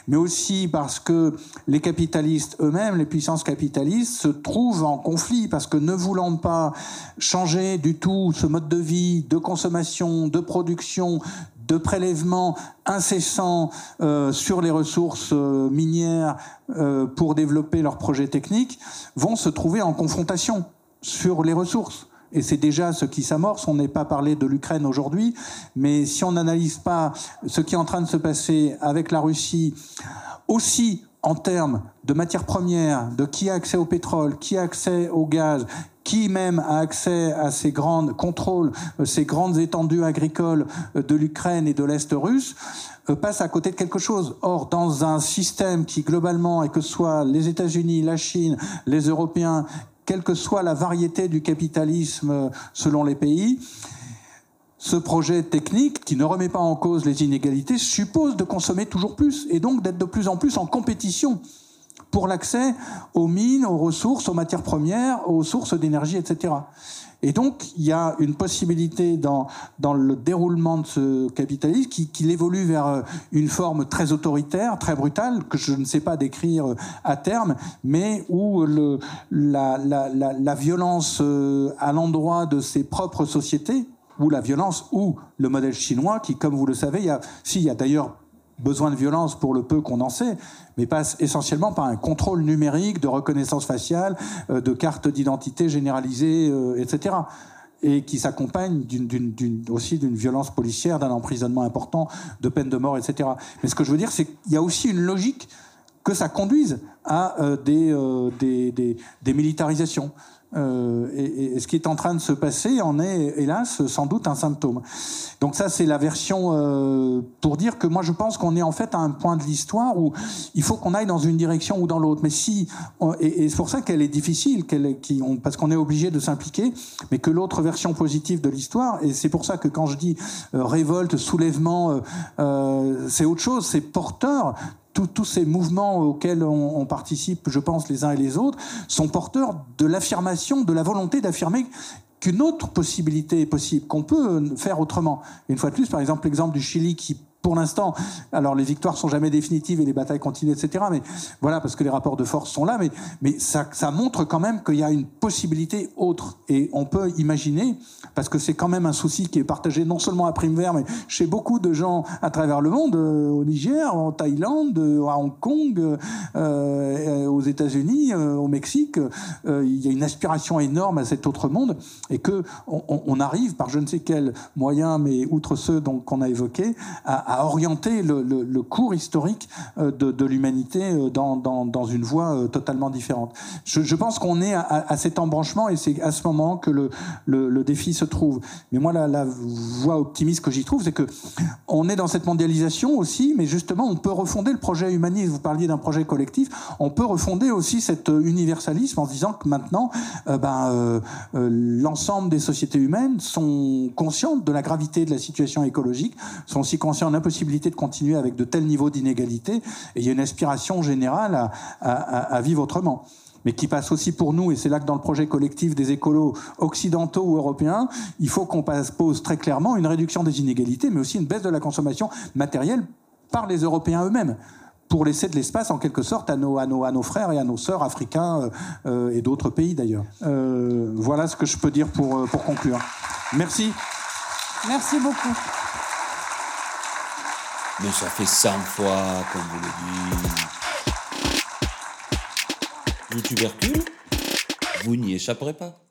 mais aussi parce que les capitalistes eux-mêmes, les puissances capitalistes, se trouvent en conflit parce que ne voulant pas changer du tout ce mode de vie, de consommation, de production, de prélèvements incessants euh, sur les ressources euh, minières euh, pour développer leurs projets techniques, vont se trouver en confrontation sur les ressources. Et c'est déjà ce qui s'amorce. On n'est pas parlé de l'Ukraine aujourd'hui, mais si on n'analyse pas ce qui est en train de se passer avec la Russie, aussi en termes de matières premières, de qui a accès au pétrole, qui a accès au gaz, qui même a accès à ces grandes contrôles, euh, ces grandes étendues agricoles euh, de l'Ukraine et de l'Est russe, euh, passe à côté de quelque chose. Or, dans un système qui globalement, et que ce soit les États-Unis, la Chine, les Européens, quelle que soit la variété du capitalisme selon les pays, ce projet technique, qui ne remet pas en cause les inégalités, suppose de consommer toujours plus et donc d'être de plus en plus en compétition pour l'accès aux mines, aux ressources, aux matières premières, aux sources d'énergie, etc. Et donc, il y a une possibilité dans, dans le déroulement de ce capitalisme qui, qui évolue vers euh, une forme très autoritaire, très brutale, que je ne sais pas décrire euh, à terme, mais où le, la, la, la, la violence euh, à l'endroit de ses propres sociétés, ou la violence, ou le modèle chinois, qui, comme vous le savez, il y a, si, il y a d'ailleurs besoin de violence pour le peu qu'on en sait, mais passe essentiellement par un contrôle numérique de reconnaissance faciale, euh, de cartes d'identité généralisées, euh, etc. Et qui s'accompagne aussi d'une violence policière, d'un emprisonnement important, de peine de mort, etc. Mais ce que je veux dire, c'est qu'il y a aussi une logique que ça conduise à euh, des militarisations. Euh, et, ce qui est en train de se passer en est, hélas, sans doute un symptôme. Donc ça, c'est la version euh, pour dire que moi, je pense qu'on est en fait à un point de l'histoire où il faut qu'on aille dans une direction ou dans l'autre. Mais si, et, c'est pour ça qu'elle est difficile, parce qu'on est obligé de s'impliquer, mais que l'autre version positive de l'histoire, et c'est pour ça que quand je dis euh, révolte, soulèvement, c'est autre chose, c'est porteur tous ces mouvements auxquels on, participe, je pense, les uns et les autres, sont porteurs de l'affirmation, de la volonté d'affirmer qu'une autre possibilité est possible, qu'on peut faire autrement. Une fois de plus, par exemple, l'exemple du Chili qui pour l'instant, alors les victoires sont jamais définitives et les batailles continuent, etc. Mais voilà, parce que les rapports de force sont là, mais, ça, montre quand même qu'il y a une possibilité autre. Et on peut imaginer, parce que c'est quand même un souci qui est partagé non seulement à Prime-Vert, mais chez beaucoup de gens à travers le monde, euh, au Niger, en Thaïlande, euh, à Hong Kong, euh, aux États-Unis, au Mexique, il y a une aspiration énorme à cet autre monde et que on, arrive par je ne sais quel moyen, mais outre ceux qu'on a évoqués, à orienter le, cours historique euh, de, l'humanité euh, dans, une voie euh, totalement différente. Je, pense qu'on est à, cet embranchement et c'est à ce moment que le, défi se trouve. Mais moi, la, la voie optimiste que j'y trouve, c'est que on est dans cette mondialisation aussi, mais justement, on peut refonder le projet humaniste. Vous parliez d'un projet collectif, on peut refonder aussi cet universalisme en se disant que maintenant, ben, l'ensemble des sociétés humaines sont conscientes de la gravité de la situation écologique, sont aussi conscientes possibilité de continuer avec de tels niveaux d'inégalité, et il y a une aspiration générale à, vivre autrement mais qui passe aussi pour nous, et c'est là que dans le projet collectif des écolos occidentaux ou européens, il faut qu'on pose très clairement une réduction des inégalités, mais aussi une baisse de la consommation matérielle par les Européens eux-mêmes pour laisser de l'espace en quelque sorte à nos, frères et à nos sœurs africains euh, et d'autres pays d'ailleurs. Euh, voilà ce que je peux dire euh, pour conclure. Merci.
Merci beaucoup.
Mais ça fait 100 fois qu'on vous le dit. Le tubercule, vous n'y échapperez pas.